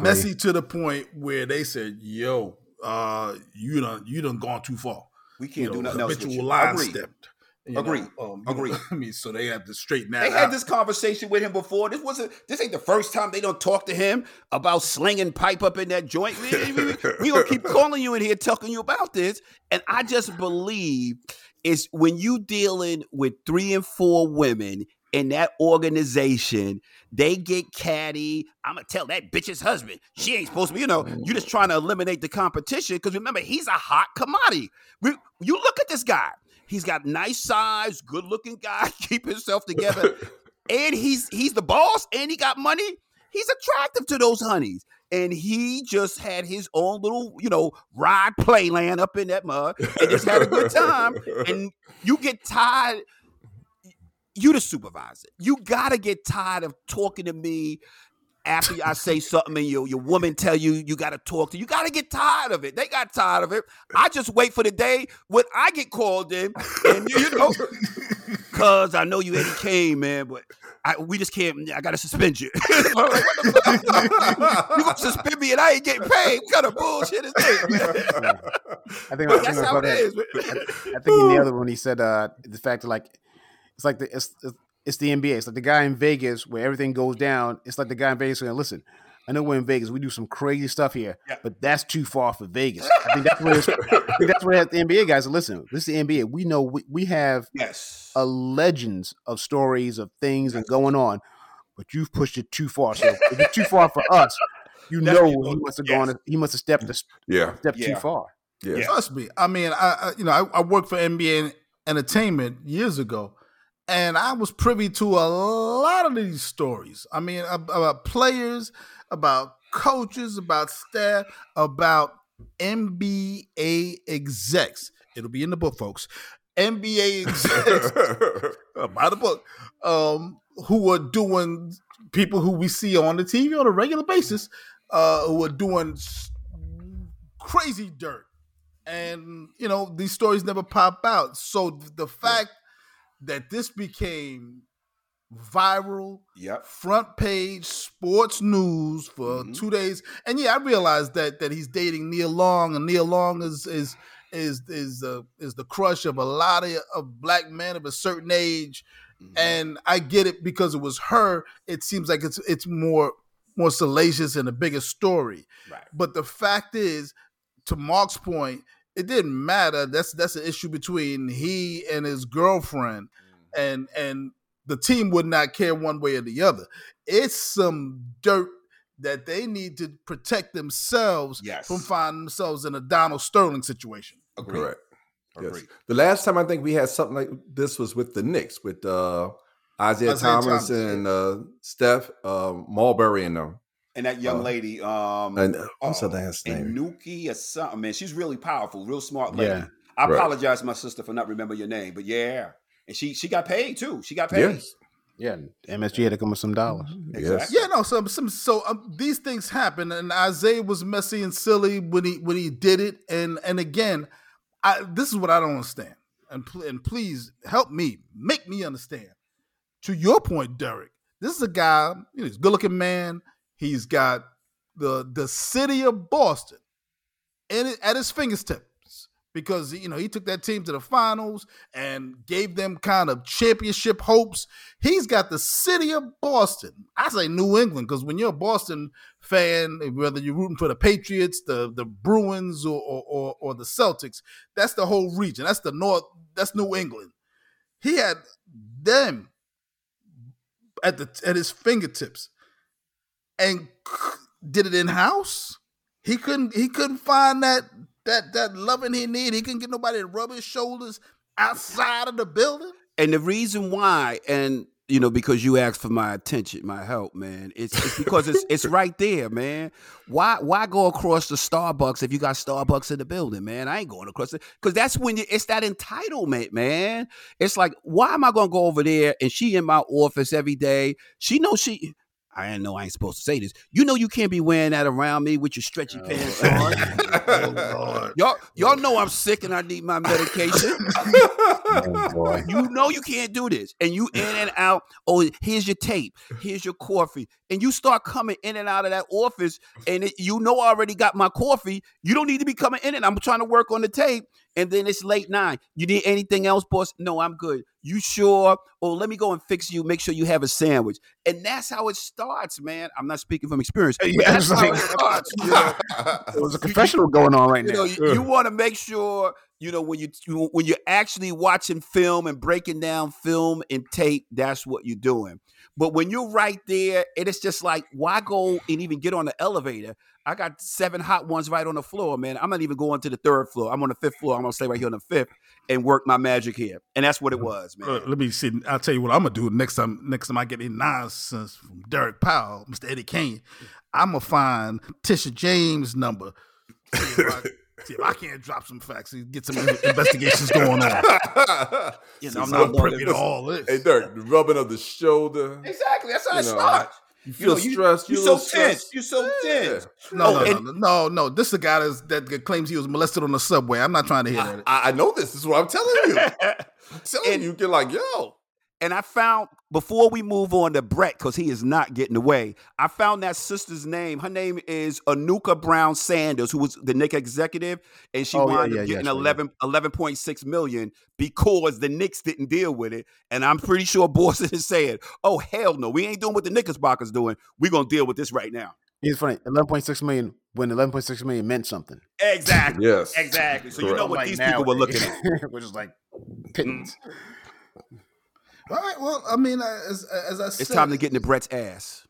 Messy to the point where they said, "Yo, uh, you done you done gone too far. We can't you know, do nothing else." Habitual line stepped. Agree. Um, Agree. I mean, so they have to straighten that. They out. had this conversation with him before. This wasn't. This ain't the first time they don't talk to him about slinging pipe up in that joint. we gonna keep calling you in here, talking you about this, and I just believe it's when you dealing with three and four women in that organization, they get catty. I'm gonna tell that bitch's husband she ain't supposed to be. You know, you're just trying to eliminate the competition because remember he's a hot commodity. You look at this guy. He's got nice size, good looking guy, keep himself together, and he's he's the boss, and he got money. He's attractive to those honeys. And he just had his own little, you know, ride playland up in that mud and just had a good time. And you get tired you the supervisor. You gotta get tired of talking to me after I say something and your, your woman tell you you got to talk to you got to get tired of it. They got tired of it. I just wait for the day when I get called in and you know cuz I know you Eddie Kane man, but I, we just can't I got to suspend you. you going to suspend me and I ain't getting paid. What kind of bullshit is this, man? I think that's how it is. I, I think he nailed it when he said uh, the fact that like it's like the it's, it's it's the NBA. It's like the guy in Vegas where everything goes down. It's like the guy in Vegas saying, "Listen, I know we're in Vegas. We do some crazy stuff here, yeah. but that's too far for Vegas. I think that's where I think that's where the NBA guys are. Listen, this is the NBA. We know we, we have yes a legends of stories of things and going on, but you've pushed it too far. So if it's too far for us, you know he must have yes. gone. He must have stepped a, yeah step yeah. too far. Yeah. Trust me. I mean, I, I you know I, I worked for NBA Entertainment years ago and I was privy to a lot of these stories. I mean, about players, about coaches, about staff, about NBA execs. It'll be in the book, folks. NBA execs by the book, um, who are doing people who we see on the TV on a regular basis, uh, who are doing crazy dirt, and you know these stories never pop out. So the fact that this became viral, yep. front page sports news for mm-hmm. two days. And yeah, I realized that that he's dating Nia Long, and Nia Long is is is is the is the crush of a lot of, of black men of a certain age. Mm-hmm. And I get it because it was her. It seems like it's it's more more salacious and a bigger story. Right. But the fact is, to Mark's point, it didn't matter. That's that's an issue between he and his girlfriend, mm-hmm. and and the team would not care one way or the other. It's some dirt that they need to protect themselves yes. from finding themselves in a Donald Sterling situation. Agreed. Correct. Agreed. Yes. The last time I think we had something like this was with the Knicks with uh, Isiah, Isiah Thomas, Thomas, and uh, Steph uh, Marbury and them. And that young uh, lady, um, and uh, what's her last name? Nuki or something. Man, she's really powerful, real smart lady. Yeah. I right. apologize, my sister, for not remember your name, but yeah, and she she got paid too. She got paid. Yes. Yeah, MSG had to come with some dollars. Mm-hmm. Exactly. Yeah, no, some some so um, these things happen, and Isiah was messy and silly when he when he did it, and and again, I this is what I don't understand, and pl- and please help me make me understand. To your point, Derek, this is a guy, you know, he's a good looking man. He's got the the city of Boston in at his fingertips because you know he took that team to the finals and gave them kind of championship hopes. He's got the city of Boston. I say New England because when you're a Boston fan, whether you're rooting for the Patriots, the the Bruins, or or, or the Celtics, that's the whole region. That's the North. That's New England. He had them at the at his fingertips and did it in house. He couldn't he couldn't find that that that loving he needed. He couldn't get nobody to rub his shoulders outside of the building. And the reason why, and you know, because you asked for my attention, my help, man. It's, it's because it's it's right there, man. Why why go across the Starbucks if you got Starbucks in the building, man? I ain't going across it because that's when you, it's that entitlement, man. It's like, why am I gonna go over there and she in my office every day? She knows she I didn't know I ain't supposed to say this. You know you can't be wearing that around me with your stretchy oh. pants on. oh, y'all, y'all know I'm sick and I need my medication. oh, you know you can't do this. And you in and out. Oh, here's your tape. Here's your coffee. And you start coming in and out of that office, and it, you know I already got my coffee. You don't need to be coming in and I'm trying to work on the tape and then it's late nine. You need anything else, boss? No, I'm good. You sure? Oh, let me go and fix you. Make sure you have a sandwich. And that's how it starts, man. I'm not speaking from experience. Yeah, that's how it starts. You know? a confessional going on right you now. Know, you, you want to make sure you know when you, when you're actually watching film and breaking down film and tape. That's what you're doing. But when you're right there, it is just like, why go and even get on the elevator? I got seven hot ones right on the floor, man. I'm not even going to the third floor. I'm on the fifth floor. I'm gonna stay right here on the fifth and work my magic here. And that's what it was, man. Uh, let me see. I'll tell you what I'm gonna do next time. Next time I get any nonsense from Derek Powell, Mr. Eddie Kane, I'm gonna find Tisha James' number. See if, I, see if I can't drop some facts and get some investigations going on. you know, I'm not privy to all this. Hey, Derek, the rubbing of the shoulder. Exactly. That's how it starts. You feel you know, stressed. You, are so tense. You're so tense. No, oh, no, no, no, no, This is a guy that claims he was molested on the subway. I'm not trying to hear that. I, I know this. This is what I'm telling you. I'm telling and, you, you're like, yo. And I found before we move on to Brett, because he is not getting away, I found that sister's name. Her name is Anucha Browne Sanders, who was the Knicks executive, and she oh, wound yeah, up yeah, getting yeah, 11, 11.6 million because the Knicks didn't deal with it. And I'm pretty sure Boston is saying, oh, hell no, we ain't doing what the Knickerbockers doing. We're gonna deal with this right now. It's funny. Eleven point six million when eleven point six million meant something. Exactly. Yes. Exactly. So Correct. you know what Like these now, people were looking at. which is like pittance. Mm. All right. Well, I mean, uh, as as I said, It's time to get into Brett's ass.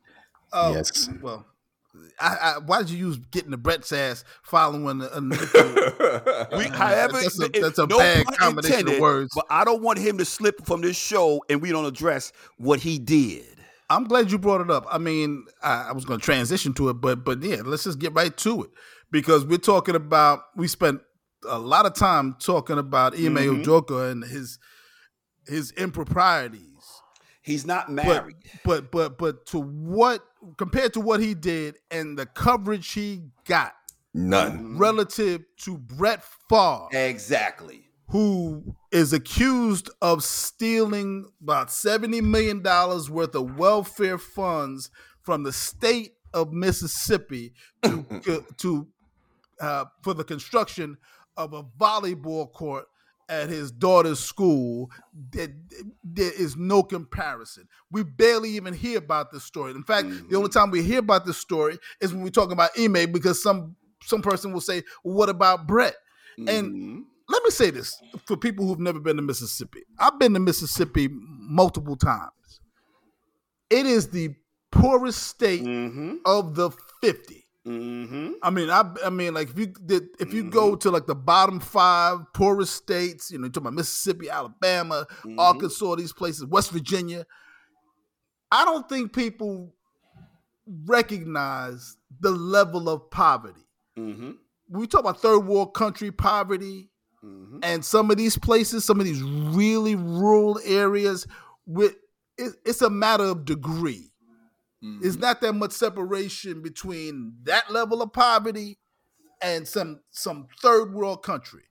Oh, Yes. Well, I, I, why did you use getting the Brett's ass following a, a We, however, that's a, it- that's a no bad pun combination intended, of words. But I don't want him to slip from this show and we don't address what he did. I'm glad you brought it up. I mean, I, I was going to transition to it, but but yeah, let's just get right to it because we're talking about. We spent a lot of time talking about Ime Mhm. Udoka and his his improprieties. He's not But, married. but but but to what compared to what he did and the coverage he got None. relative to Brett Favre, exactly. who is accused of stealing about $70 million worth of welfare funds from the state of Mississippi to, to uh, for the construction of a volleyball court at his daughter's school. There, there is no comparison. We barely even hear about this story. In fact, the only time we hear about this story is when we talk about Ime because some some person will say, well, "What about Brett?" And Mhm. let me say this for people who've never been to Mississippi. I've been to Mississippi multiple times. It is the poorest state Mhm. of the 50. Mhm. I mean, I, I mean, like if you did, if you go to like the bottom five poorest states, you know, you're talking about Mississippi, Alabama, Mhm. Arkansas, these places, West Virginia. I don't think people recognize the level of poverty. Mhm. We talk about third world country poverty, Mhm. and some of these places, some of these really rural areas, with it, it's a matter of degree. It's not that much separation between that level of poverty and some some third world country.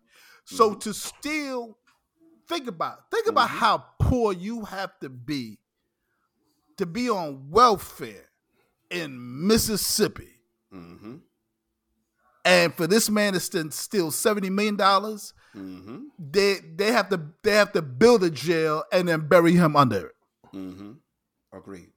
So to still think about think about how poor you have to be to be on welfare in Mississippi. Mhm. And for this man to st- steal seventy million dollars, Mhm. they they have to they have to build a jail and then bury him under it. Mm-hmm. Agreed.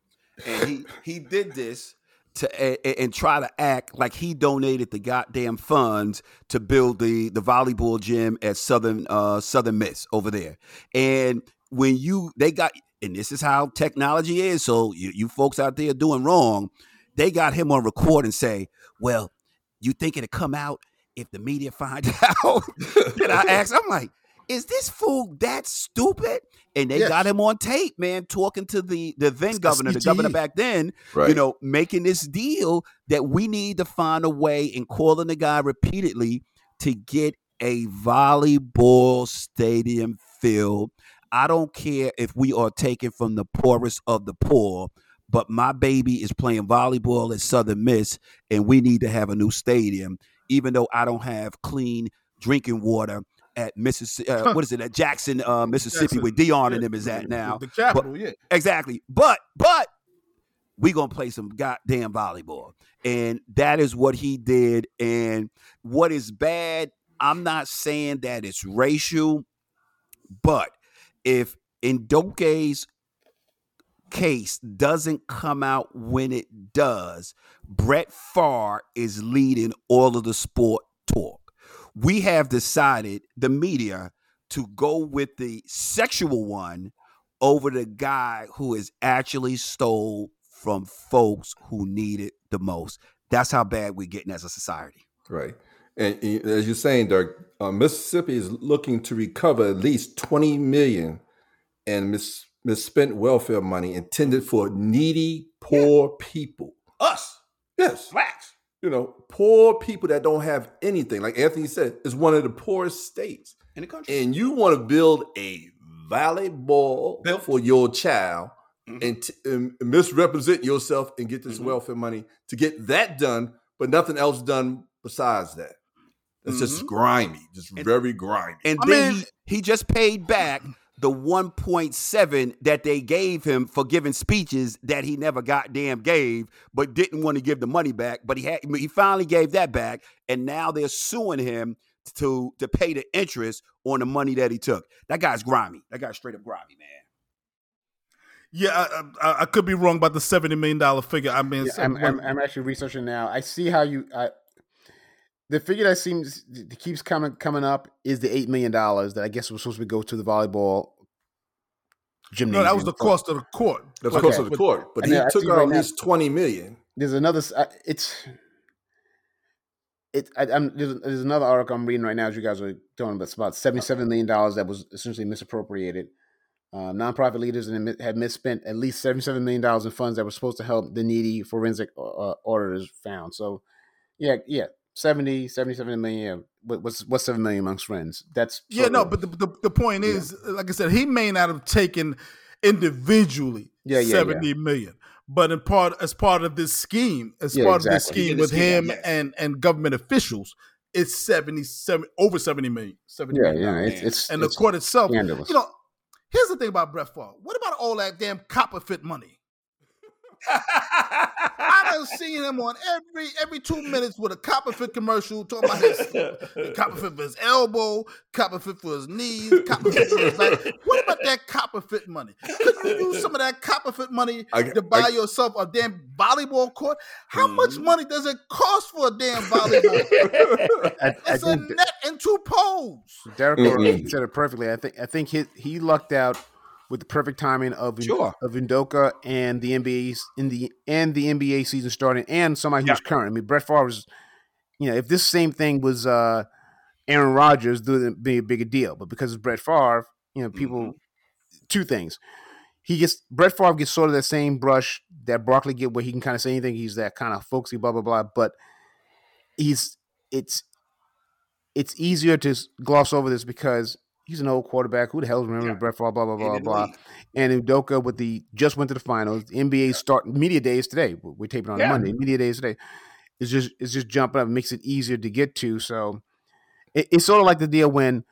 And he he did this to a, a- and try to act like he donated the goddamn funds to build the the volleyball gym at Southern uh Southern Miss over there. And when you they got and this is how technology is, so you, you folks out there doing wrong, they got him on record and say, "Well, you think it'll come out if the media finds out?" and I asked, I'm like, "Is this fool that stupid?" And they Yes. got him on tape, man, talking to the the then It's governor, the governor back then, Right. you know, making this deal that we need to find a way and calling the guy repeatedly to get a volleyball stadium filled. I don't care if we are taken from the poorest of the poor, but my baby is playing volleyball at Southern Miss, and we need to have a new stadium, even though I don't have clean drinking water at Mississippi. Uh, what is it at Jackson, uh, Mississippi, Jackson, where Dion yeah. and them is at now. The capital, yeah. Exactly. But but we gonna play some goddamn volleyball. And that is what he did. And what is bad, I'm not saying that it's racial, but if Udoka's case doesn't come out when it does, Brett Favre is leading all of the sport talk. We have decided, the media, to go with the sexual one over the guy who has actually stole from folks who need it the most. That's how bad we're getting as a society. Right. And, and as you're saying, Dirk, uh, Mississippi is looking to recover at least 20 million in mis- misspent welfare money intended for needy, poor people. Us, Yes. blacks. You know, poor people that don't have anything. Like Anthony said, it's one of the poorest states. In the country. And you want to build a volleyball Built. for your child Mhm. and, t- and misrepresent yourself and get this Mhm. welfare money to get that done, but nothing else done besides that. It's just Mhm. grimy, just And- very grimy. And I then mean- he, he just paid back the 1.7 that they gave him for giving speeches that he never goddamn gave, but didn't want to give the money back. But he had he finally gave that back, and now they're suing him to to pay the interest on the money that he took. That guy's grimy. That guy's straight up grimy, man. Yeah, I, I, I, could be wrong about the seventy million dollar figure. I mean, yeah, I'm, I'm, I'm, actually researching now. I see how you. I, the figure that seems that keeps coming coming up is the eight million dollars that I guess was supposed to go to the volleyball gymnasium. No, that was the cost of the court. That's the cost of the court. But he took out right at least twenty million. There's another. Uh, it's it. I, am there's, there's, another article I'm reading right now as you guys are doing, but it's about seventy-seven million dollars that was essentially misappropriated. Uh, nonprofit leaders and had misspent at least seventy-seven million dollars in funds that were supposed to help the needy forensic uh, auditors found. So, yeah, yeah, 70, 77 million. Yeah, what's what's seven million amongst friends? That's yeah, no. But the, the, the point is, yeah. like I said, he may not have taken individually yeah, yeah, seventy yeah. million, but in part as part of this scheme, as part exactly. of this scheme with scheme, him yes. and and government officials, it's 77 over 70 million. 70 yeah, million yeah. It's, it's, and it's the court itself, scandalous. you know, here's the thing about Brett Favre. What about all that damn Copperfit money? I done seen him on every every two minutes with a Copperfit commercial talking about his Copperfit for his elbow, Copperfit for his knees, Copperfit for his back. What about that Copperfit money? Could you use some of that Copperfit money I, to buy I, yourself a damn volleyball court? How mm much money does it cost for a damn volleyball? I, it's a net and two poles. Derek mm-hmm. said it perfectly. I think I think he he lucked out with the perfect timing of sure. of Udoka and the NBA in the and the NBA season starting and somebody who's yeah. current. I mean, Brett Favre was, you know, if this same thing was uh, Aaron Rodgers, it would be a bigger deal. But because it's Brett Favre, you know, people mm-hmm. two things. He gets Brett Favre gets sort of that same brush that Broccoli get, where he can kind of say anything. He's that kind of folksy, blah blah blah. But he's it's it's easier to gloss over this because he's an old quarterback. Who the hell remembers yeah. Brett Favre? Blah blah blah blah. And Udoka with the just went to the finals. The NBA yeah. start media days today. We're taping on yeah. Monday. Media days today. It's just it's just jumping up. makes it easier to get to. So it, it's sort of like the deal when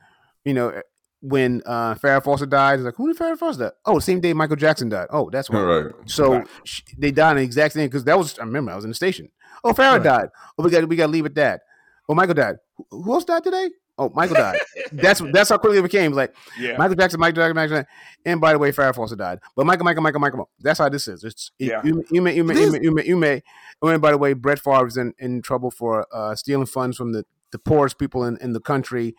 you know when uh Farrah Fawcett died. It's like who did Farrah Fawcett die? Oh, same day Michael Jackson died. Oh, that's why. Right. So right. She, they died in the exact same because that was I remember I was in the station. Oh, Farrah right. died. Oh, we got we got to leave it that. Oh, Michael died. Who else died today? Oh, Michael died. that's that's how quickly it became. Like yeah. Michael Jackson, Michael Jackson, Michael Jackson. And by the way, Farrah Fawcett died. But Michael, Michael, Michael, Michael. That's how this is. It's yeah. you, you may, you may, you may, you may, you may. And by the way, Brett Favre is in, in trouble for uh, stealing funds from the, the poorest people in, in the country.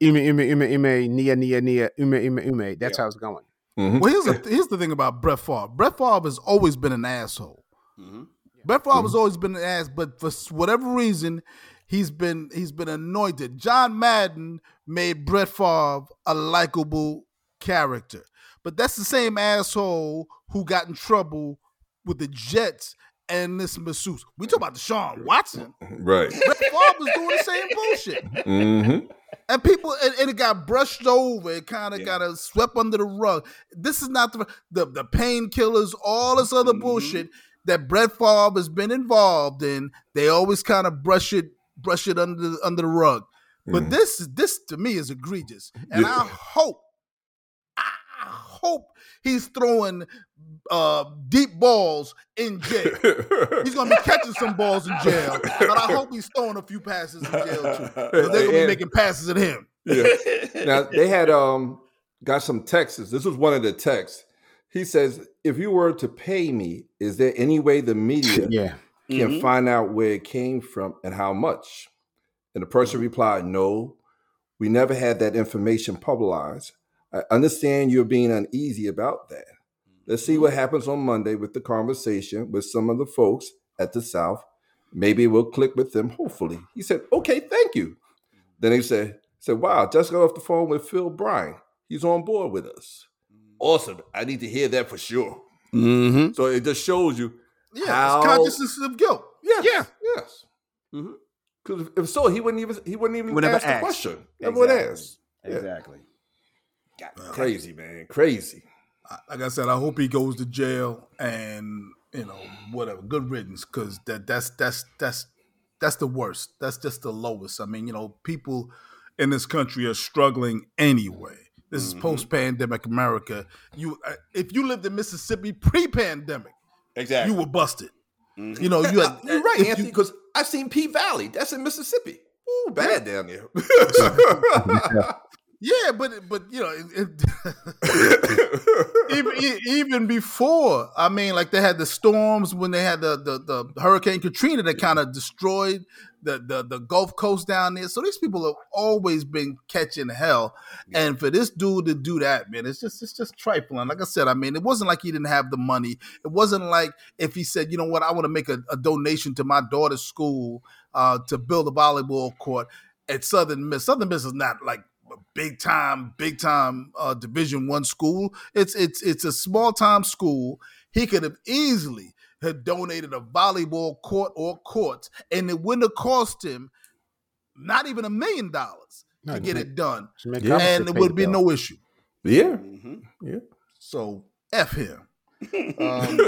Ume, ume, ume, ume, nia, nia, nia, ume, ume, ume. That's yeah. how it's going. Mm-hmm. Well, here's the here's the thing about Brett Favre. Brett Favre has always been an asshole. Mm-hmm. Brett Favre mm-hmm. has always been an ass, but for whatever reason, he's been he's been anointed. John Madden made Brett Favre a likable character, but that's the same asshole who got in trouble with the Jets and this masseuse. We talk about Deshaun Watson, right? Brett Favre was doing the same bullshit, mm-hmm. and people and, and, it got brushed over. It kind of yeah. got swept under the rug. This is not the the, the painkillers, all this other mm-hmm. bullshit that Brett Favre has been involved in. They always kind of brush it brush it under the, under the rug. But mm. this this to me is egregious, and yeah. I hope I hope he's throwing uh, deep balls in jail. he's gonna be catching some balls in jail, but I hope he's throwing a few passes in jail too. They're gonna be making passes at him. Yeah. Now they had um got some texts. This was one of the texts. He says, "If you were to pay me, is there any way the media yeah can mm-hmm. find out where it came from and how much. And the person mm-hmm. replied, No, we never had that information publicized. I understand you're being uneasy about that. Let's see what mm-hmm. happens on Monday with the conversation with some of the folks at the South. Maybe we'll click with them, hopefully. He said, Okay, thank you. Then he said, said, Wow, just got off the phone with Phil Bryant. He's on board with us. Awesome. I need to hear that for sure. Mm-hmm. So it just shows you yeah, How... consciousness of guilt. Yes, yeah, yes. Because mm-hmm. if so, he wouldn't even he wouldn't even ask the question. Never would ask. Exactly. Yeah. crazy, man, crazy. Like I said, I hope he goes to jail and you know whatever. Good riddance, because that that's that's that's that's the worst. That's just the lowest. I mean, you know, people in this country are struggling anyway. This mm-hmm. is post-pandemic America. You, uh, if you lived in Mississippi pre-pandemic, Exactly. You were busted. Mm-hmm. You know, you had, you're right, Anthony, because I've seen P Valley. That's in Mississippi. Ooh, bad down there. Yeah, but but you know, it, it, even even before, I mean, like they had the storms when they had the the, the Hurricane Katrina that kind of destroyed the, the the Gulf Coast down there. So these people have always been catching hell, yeah. and for this dude to do that, man, it's just it's just trifling. Like I said, I mean, it wasn't like he didn't have the money. It wasn't like if he said, you know what, I want to make a, a donation to my daughter's school uh, to build a volleyball court at Southern Miss. Southern Miss is not like big time, big time uh, Division One school. It's it's it's a small time school. He could have easily had donated a volleyball court or courts, and it wouldn't have cost him not even a million dollars to get it done, yeah. and it would be no issue. Yeah, mm-hmm. yeah. So f him. Um,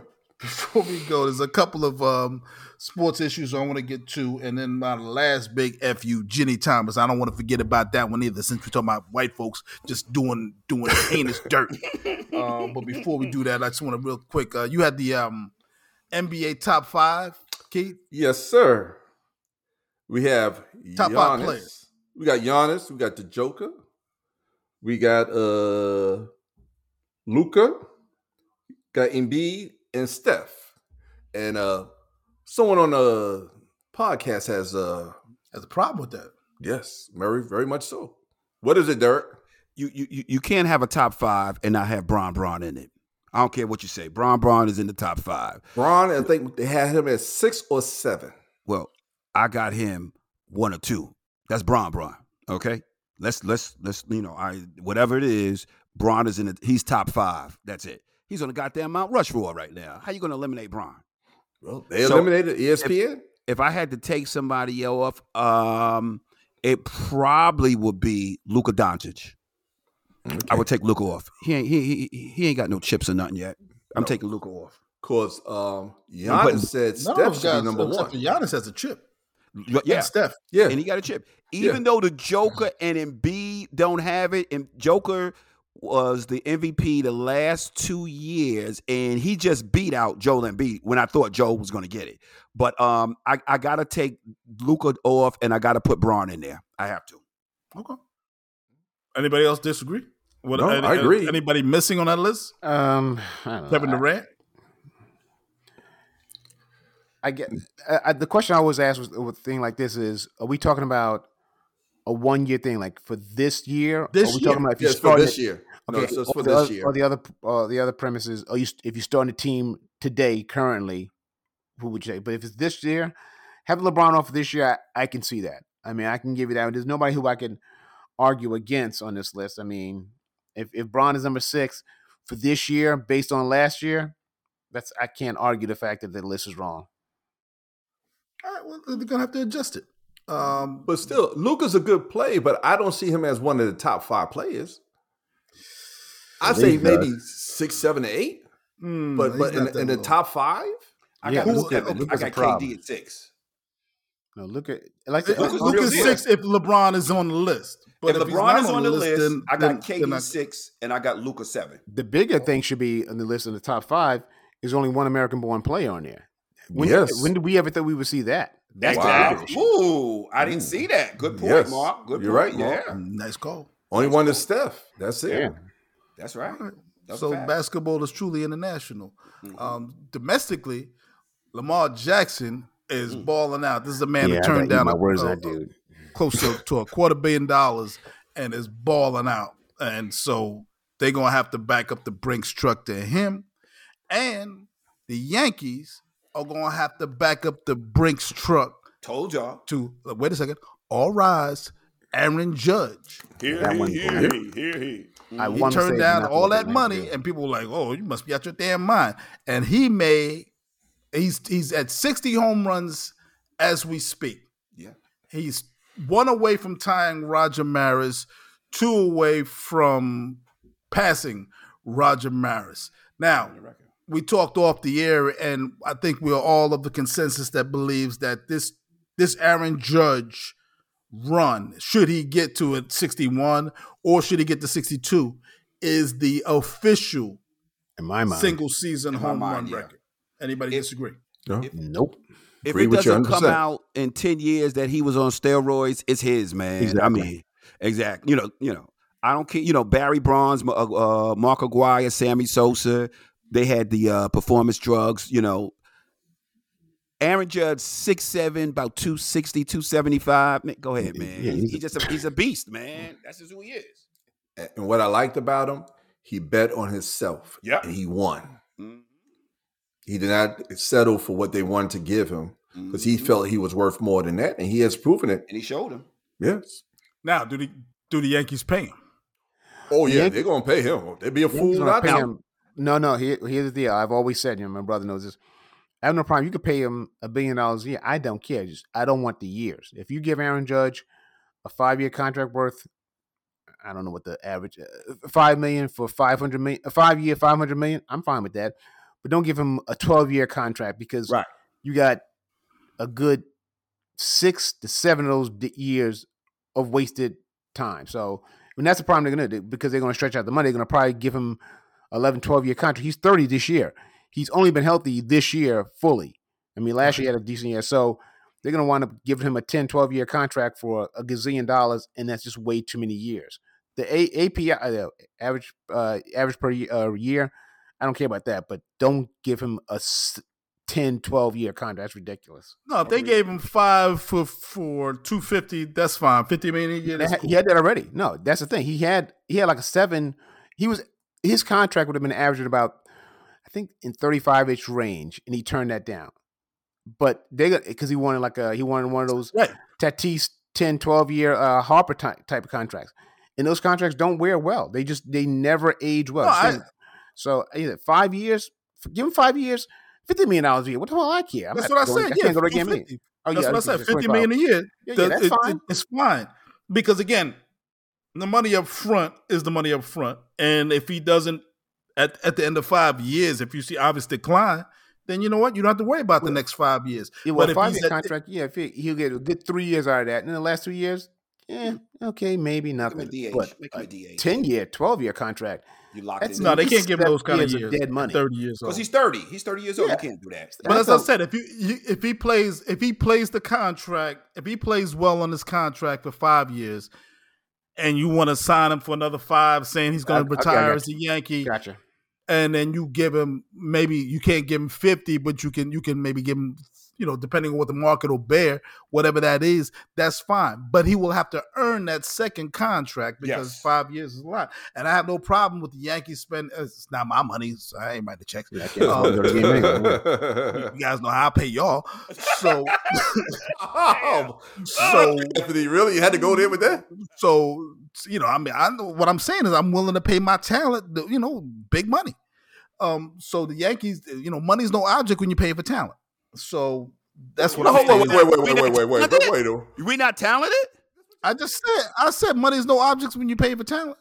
before we go, there's a couple of um, sports issues I want to get to, and then my last big fu, Ginni Thomas. I don't want to forget about that one either, since we're talking about white folks just doing doing heinous dirt. Um, but before we do that, I just want to real quick. Uh, you had the um, NBA top five, Keith. Yes, sir. We have top Giannis. five players. We got Giannis. We got the Joker. We got uh Luka. Got Embiid and Steph. And uh someone on the podcast has uh has a problem with that. Yes, very very much so. What is it, Derek? You you you can't have a top five and not have Bron Bron in it. I don't care what you say. Bron Bron is in the top five. Bron, I think they had him at six or seven. Well, I got him one or two. That's Bron Bron. Okay. Let's let's let's you know I whatever it is. Bron is in it. He's top five. That's it. He's on the goddamn Mount Rushmore right now. How you going to eliminate Bron? Well, they so eliminated ESPN. If, if, I had to take somebody off, um, it probably would be Luka Doncic. Okay. I would take Luka off. He ain't he, he he ain't got no chips or nothing yet. I'm no. taking Luka off. Cause um, Giannis said Steph should be number one. Giannis has a chip. Yeah, and Steph. Yeah, and he got a chip. Even yeah. though the Joker and Embiid don't have it, and Joker was the MVP the last two years, and he just beat out Joel Embiid when I thought Joe was going to get it. But um, I, I got to take Luka off, and I got to put Bron in there. I have to. Okay. Anybody else disagree? What, no, any, I agree. Anybody missing on that list? Um, Kevin Durant. I get I, the question I always ask with, with a thing like this is: Are we talking about a one year thing, like for this year? This are we year, talking about if yes, start this year. Okay, no, so for this other, year. Or the other, uh, the other premises. Are you if you start a team today, currently, who would you say? But if it's this year, have LeBron off this year, I, I, can see that. I mean, I can give you that. There's nobody who I can argue against on this list. I mean, if if Bron is number six for this year, based on last year, that's I can't argue the fact that the list is wrong. All right, well, they're gonna have to adjust it. Um, but still, Luka's a good play, but I don't see him as one of the top five players. I say maybe six, seven, eight. Mm, but but in, in the top five, I yeah, got, Luka, I got KD at six. No, look at like Luka six if LeBron is on the list. But if, if LeBron is on the list, list then, I got KD I, six and I got Luka seven. The bigger thing should be on the list in the top five is only one American born player on there. When, yes. When did we ever think we would see that? That's wow. Ooh, I didn't see that. Good point, yes. Mark. Good You're point. right, Mark. Yeah. Nice call. Only nice one is Steph. That's it. Yeah. That's right. That's so basketball is truly international. Mm-hmm. Um, domestically, Lamar Jackson is mm. balling out. This is a man yeah, that turned down a, words, a, dude. close to, to a quarter billion dollars and is balling out. And so they're gonna have to back up the Brinks truck to him, and the Yankees are gonna have to back up the Brinks truck. Told y'all to uh, wait a second. All rise, Aaron Judge. Here, he, here, he, here, he. I he turned down all that money, and people were like, "Oh, you must be out your damn mind." And he made he's he's at sixty home runs as we speak. Yeah, he's one away from tying Roger Maris, two away from passing Roger Maris. Now we talked off the air, and I think we're all of the consensus that believes that this this Aaron Judge run, should he get to a 61 or should he get to 62, is the official in my mind single season home mind, run yeah. record. Anybody if, disagree? No. If, nope. If Agree it doesn't come out in 10 years that he was on steroids, it's his, man. Exactly. I mean, Exactly. You know, you know, I don't care. You know, Barry Bonds, uh, uh, Mark McGwire, Sammy Sosa, they had the uh, performance drugs. You know, Aaron Judge, six seven, about 260, 275. Man, go ahead, man. Yeah, he's, he's just a, he's a beast, man. That's just who he is. And what I liked about him, he bet on himself. Yeah. And he won. Mm-hmm. He did not settle for what they wanted to give him because mm-hmm. he felt he was worth more than that, and he has proven it. And he showed him. Yes. Now, do the do the Yankees pay him? Oh yeah, they're gonna pay him. They'd be a fool not to. No, no. Here, here's the deal. I've always said, you know, my brother knows this. I have no problem. You could pay him a billion dollars a year. I don't care. Just I don't want the years. If you give Aaron Judge a five year contract worth, I don't know what the average uh, five million for five hundred million, a five year five hundred million. I'm fine with that, but don't give him a twelve year contract because right. you got a good six to seven of those years of wasted time. So and that's the problem they're going to do because they're going to stretch out the money. They're going to probably give him 11, 12 year contract. He's 30 this year. He's only been healthy this year fully. I mean, last year he had a decent year. So they're going to wind up giving him a 10, 12 year contract for a gazillion dollars, and that's just way too many years. The a- API, uh, average uh, average per year, uh, year, I don't care about that, but don't give him a 10, 12 year contract. That's ridiculous. No, if they gave him five for for two fifty, that's fine. Fifty million a year. Cool. He had that already. No, that's the thing. He had he had like a seven. He was his contract would have been averaging about, I think, in thirty five inch range, and he turned that down. But they got because he wanted like a he wanted one of those right. Tatis 10, 12 year uh, Harper type, type of contracts, and those contracts don't wear well. They just they never age well. No, so, I, so either five years, give him five years fifty million dollars a year. What the hell I care? I'm that's what I said. I yeah, go to game Oh, that's yeah, what I said. Fifty million a year. Yeah, yeah that's it, fine. It, it's fine because again, the money up front is the money up front, and if he doesn't at at the end of five years, if you see obvious decline, then you know what? You don't have to worry about well, the next five years. Yeah, well, but five year contract, yeah, if he, will get a good three years out of that, and then the last three years, yeah, okay, maybe nothing. But a ten year, twelve year contract, you locked in. No, they can't give him those kind of years. Dead money. Thirty years old. because he's thirty. He's thirty years old. Yeah. You can't do that. But as I said, if you, you if he plays if he plays the contract, if he plays well on this contract for five years, and you want to sign him for another five, saying he's going to retire okay, as a Yankee, gotcha. And then you give him maybe you can't give him fifty, but you can you can maybe give him you know, depending on what the market will bear, whatever that is, that's fine. But he will have to earn that second contract because yes. five years is a lot. And I have no problem with the Yankees spend. Uh, it's not my money, so I ain't write the checks. Yeah, um, you guys know how I pay y'all. So, oh, so Anthony, really, you had to go there with that. So, you know, I mean, I know what I'm saying is I'm willing to pay my talent, you know, big money. Um, so the Yankees, you know, money's no object when you pay for talent. So that's what I'm saying. Wait, wait, wait, wait, wait, wait, wait, wait, wait. We not talented? I just said I said money is no objects when you pay for talent.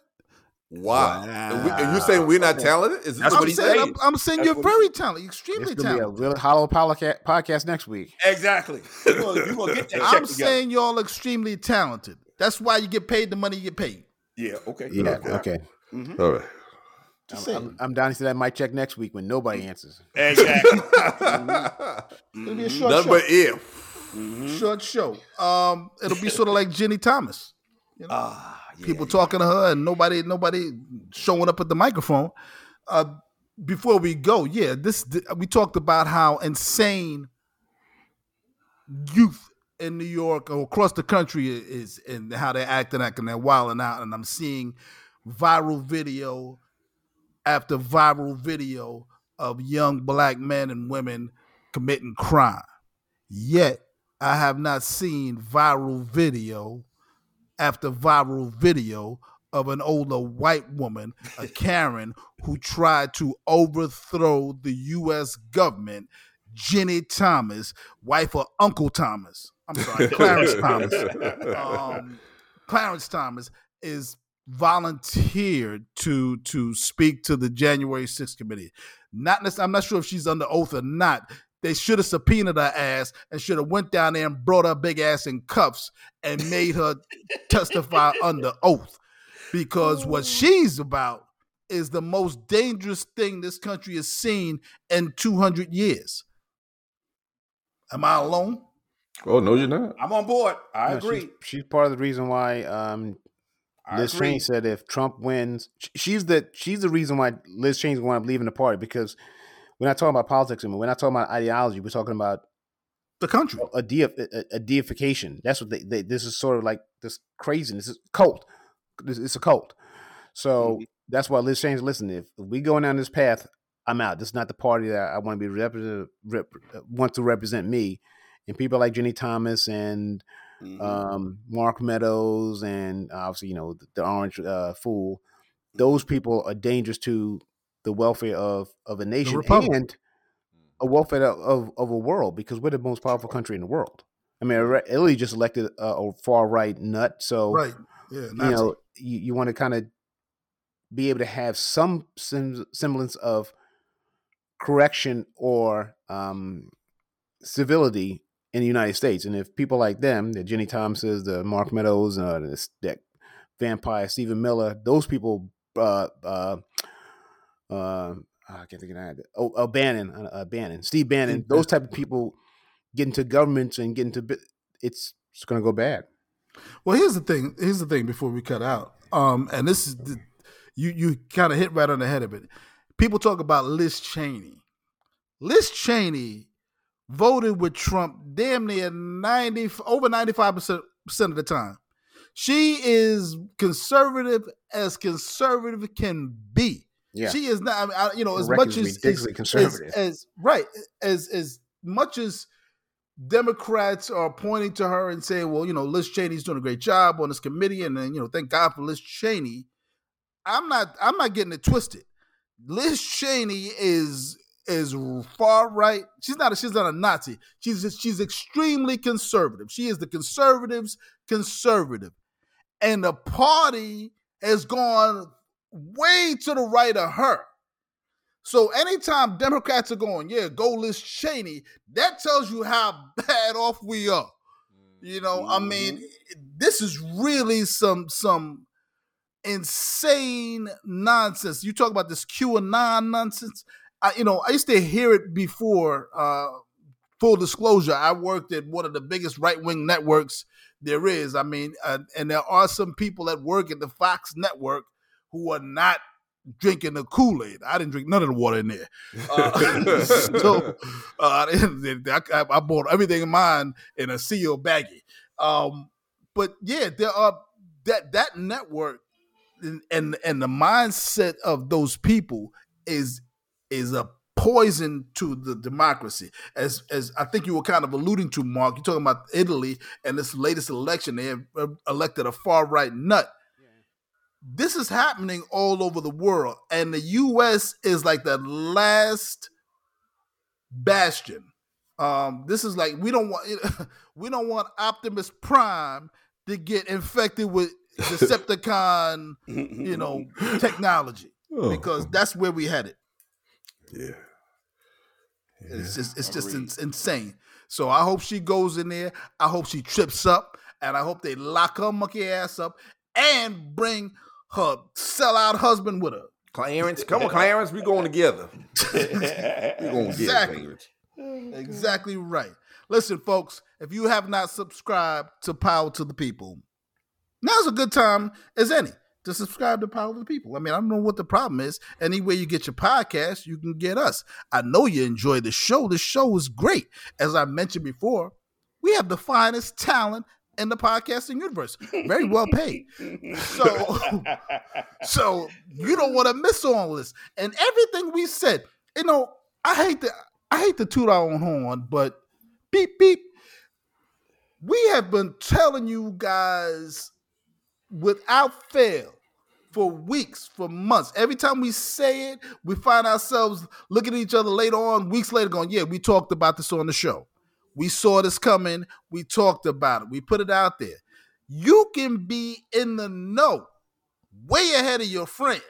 Wow. wow. And, you saying we're not talented? Is this what he's saying? I'm, I'm saying that's you're very talented, extremely talented. Be a real hollow podcast next week. Exactly. You're gonna, you're gonna get that I'm saying y'all extremely talented. That's why you get paid the money you get paid. Yeah. Okay. Yeah. Okay. okay. Mm-hmm. All right. I'm, I'm, I'm, down to see that mic check next week when nobody answers. Exactly. mm-hmm. It'll be a short None show. but if. Mm-hmm. Short show. Um, it'll be sort of like Ginni Thomas. You know? uh, yeah, People yeah. talking to her and nobody, nobody showing up at the microphone. Uh, before we go, yeah, this we talked about how insane youth in New York or across the country is, and how they're acting, acting, they're wilding out, and I'm seeing viral video after viral video of young black men and women committing crime. Yet, I have not seen viral video after viral video of an older white woman, a Karen, who tried to overthrow the U.S. government, Ginni Thomas, wife of Uncle Thomas. I'm sorry, Clarence Thomas. Um, Clarence Thomas is volunteered to to speak to the January 6th committee. Not necessarily, I'm not sure if she's under oath or not. They should have subpoenaed her ass and should have went down there and brought her big ass in cuffs and made her testify under oath. Because what she's about is the most dangerous thing this country has seen in 200 years. Am I alone? Oh no, you're not. I'm on board. I no, agree. She's, she's, part of the reason why um, I Liz agree. Cheney said if Trump wins, she's the she's the reason why Liz Cheney's going to leaving the party because we're not talking about politics anymore. We're not talking about ideology. We're talking about the country, a, de- a, a deification. That's what they, they, This is sort of like this craziness. It's cult. It's a cult. So mm-hmm. that's why Liz Cheney's listen. If we going down this path, I'm out. This is not the party that I want to be represent. Rep, want to represent me. And people like Ginni Thomas and mm-hmm. um, Mark Meadows and obviously you know the, the Orange uh, Fool. Those people are dangerous to the welfare of of a nation and a welfare of, of a world because we're the most powerful country in the world. I mean, Italy just elected a, a far right nut, so right, yeah, you know, you, you want to kind of be able to have some sem- semblance of correction or um, civility in the United States. And if people like them, the Ginni Thomases, the Mark Meadows, uh, the, that vampire Stephen Miller, those people, uh, uh, uh, I can't think of that. Oh, uh, Bannon, uh, uh Bannon, Steve Bannon, those type of people get into governments and get into it's it's going to go bad. Well, here's the thing. Here's the thing. Before we cut out, um, and this is the, you you kind of hit right on the head of it. People talk about Liz Cheney. Liz Cheney voted with Trump damn near 90 over 95% of the time. She is conservative as conservative can be. Yeah. She is not, I mean, I, you know, as much as, as, conservative. As, as, right, as as much as Democrats are pointing to her and saying, well, you know, Liz Cheney's doing a great job on this committee, and then, you know, thank God for Liz Cheney. I'm not I'm not getting it twisted. Liz Cheney is is far right. She's not a, she's not a Nazi. She's just, she's extremely conservative. She is the conservatives' conservative, and the party has gone way to the right of her. So anytime Democrats are going, yeah, go Liz Cheney, that tells you how bad off we are. You know, I mean, mm-hmm. this is really some some insane nonsense. You talk about this QAnon nonsense. I, you know, I used to hear it before. Uh, full disclosure, I worked at one of the biggest right wing networks there is. I mean, uh, and there are some people that work at the Fox network who are not drinking the Kool Aid. I didn't drink none of the water in there. Uh, so uh, I, I, bought everything in mine in a sealed baggie. Um, but yeah, there are that that network and, and and the mindset of those people is is a poison to the democracy. As as I think you were kind of alluding to, Mark, you're talking about Italy and this latest election. They have uh, elected a far right nut. This is happening all over the world, and the U.S. is like the last bastion. Um, this is like we don't want we don't want Optimus Prime to get infected with Decepticon, you know, technology oh. because that's where we headed. Yeah. yeah. It's just it's just in, insane. So I hope she goes in there. I hope she trips up, and I hope they lock her monkey ass up and bring her sellout husband with her. Clarence, come on, Clarence, we going together. we going exactly. together, Exactly right. Listen, folks, if you have not subscribed to Power to the People, now's a good time as any to subscribe to Power of the People. I mean, I don't know what the problem is. Anywhere you get your podcast, you can get us. I know you enjoy the show. The show is great. As I mentioned before, we have the finest talent in the podcasting universe. Very well paid. So, so you don't want to miss all this. And everything we said, you know, I hate to I hate to toot our own horn, but beep beep. We have been telling you guys without fail for weeks, for months. Every time we say it, we find ourselves looking at each other later on, weeks later, going, Yeah, we talked about this on the show. We saw this coming. We talked about it. We put it out there. You can be in the know way ahead of your friends.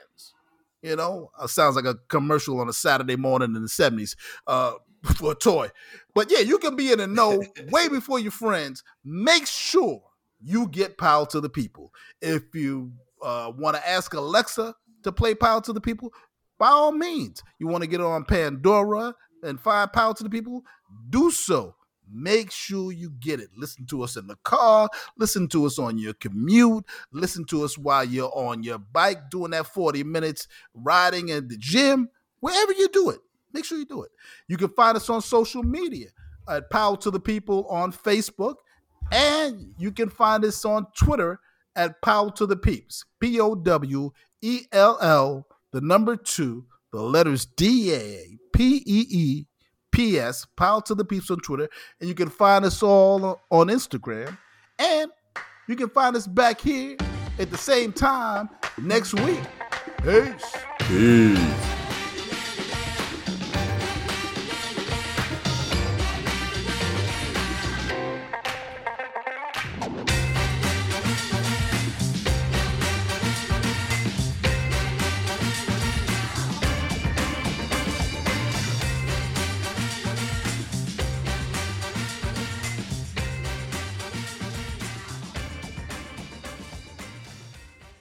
You know, it sounds like a commercial on a Saturday morning in the 70s uh, for a toy. But yeah, you can be in the know way before your friends. Make sure you get power to the people. If you uh, want to ask Alexa to play power to the people, by all means. You want to get on Pandora and find power to the people, do so. Make sure you get it. Listen to us in the car, listen to us on your commute, listen to us while you're on your bike doing that 40 minutes riding at the gym, wherever you do it. Make sure you do it. You can find us on social media at Power to the People on Facebook, and you can find us on Twitter at Power to the Peeps. P O W E L L, the number two, the letters D A P E E P.S. Power to the Peeps on Twitter. And you can find us all on Instagram. And you can find us back here at the same time next week. Peace. Peace.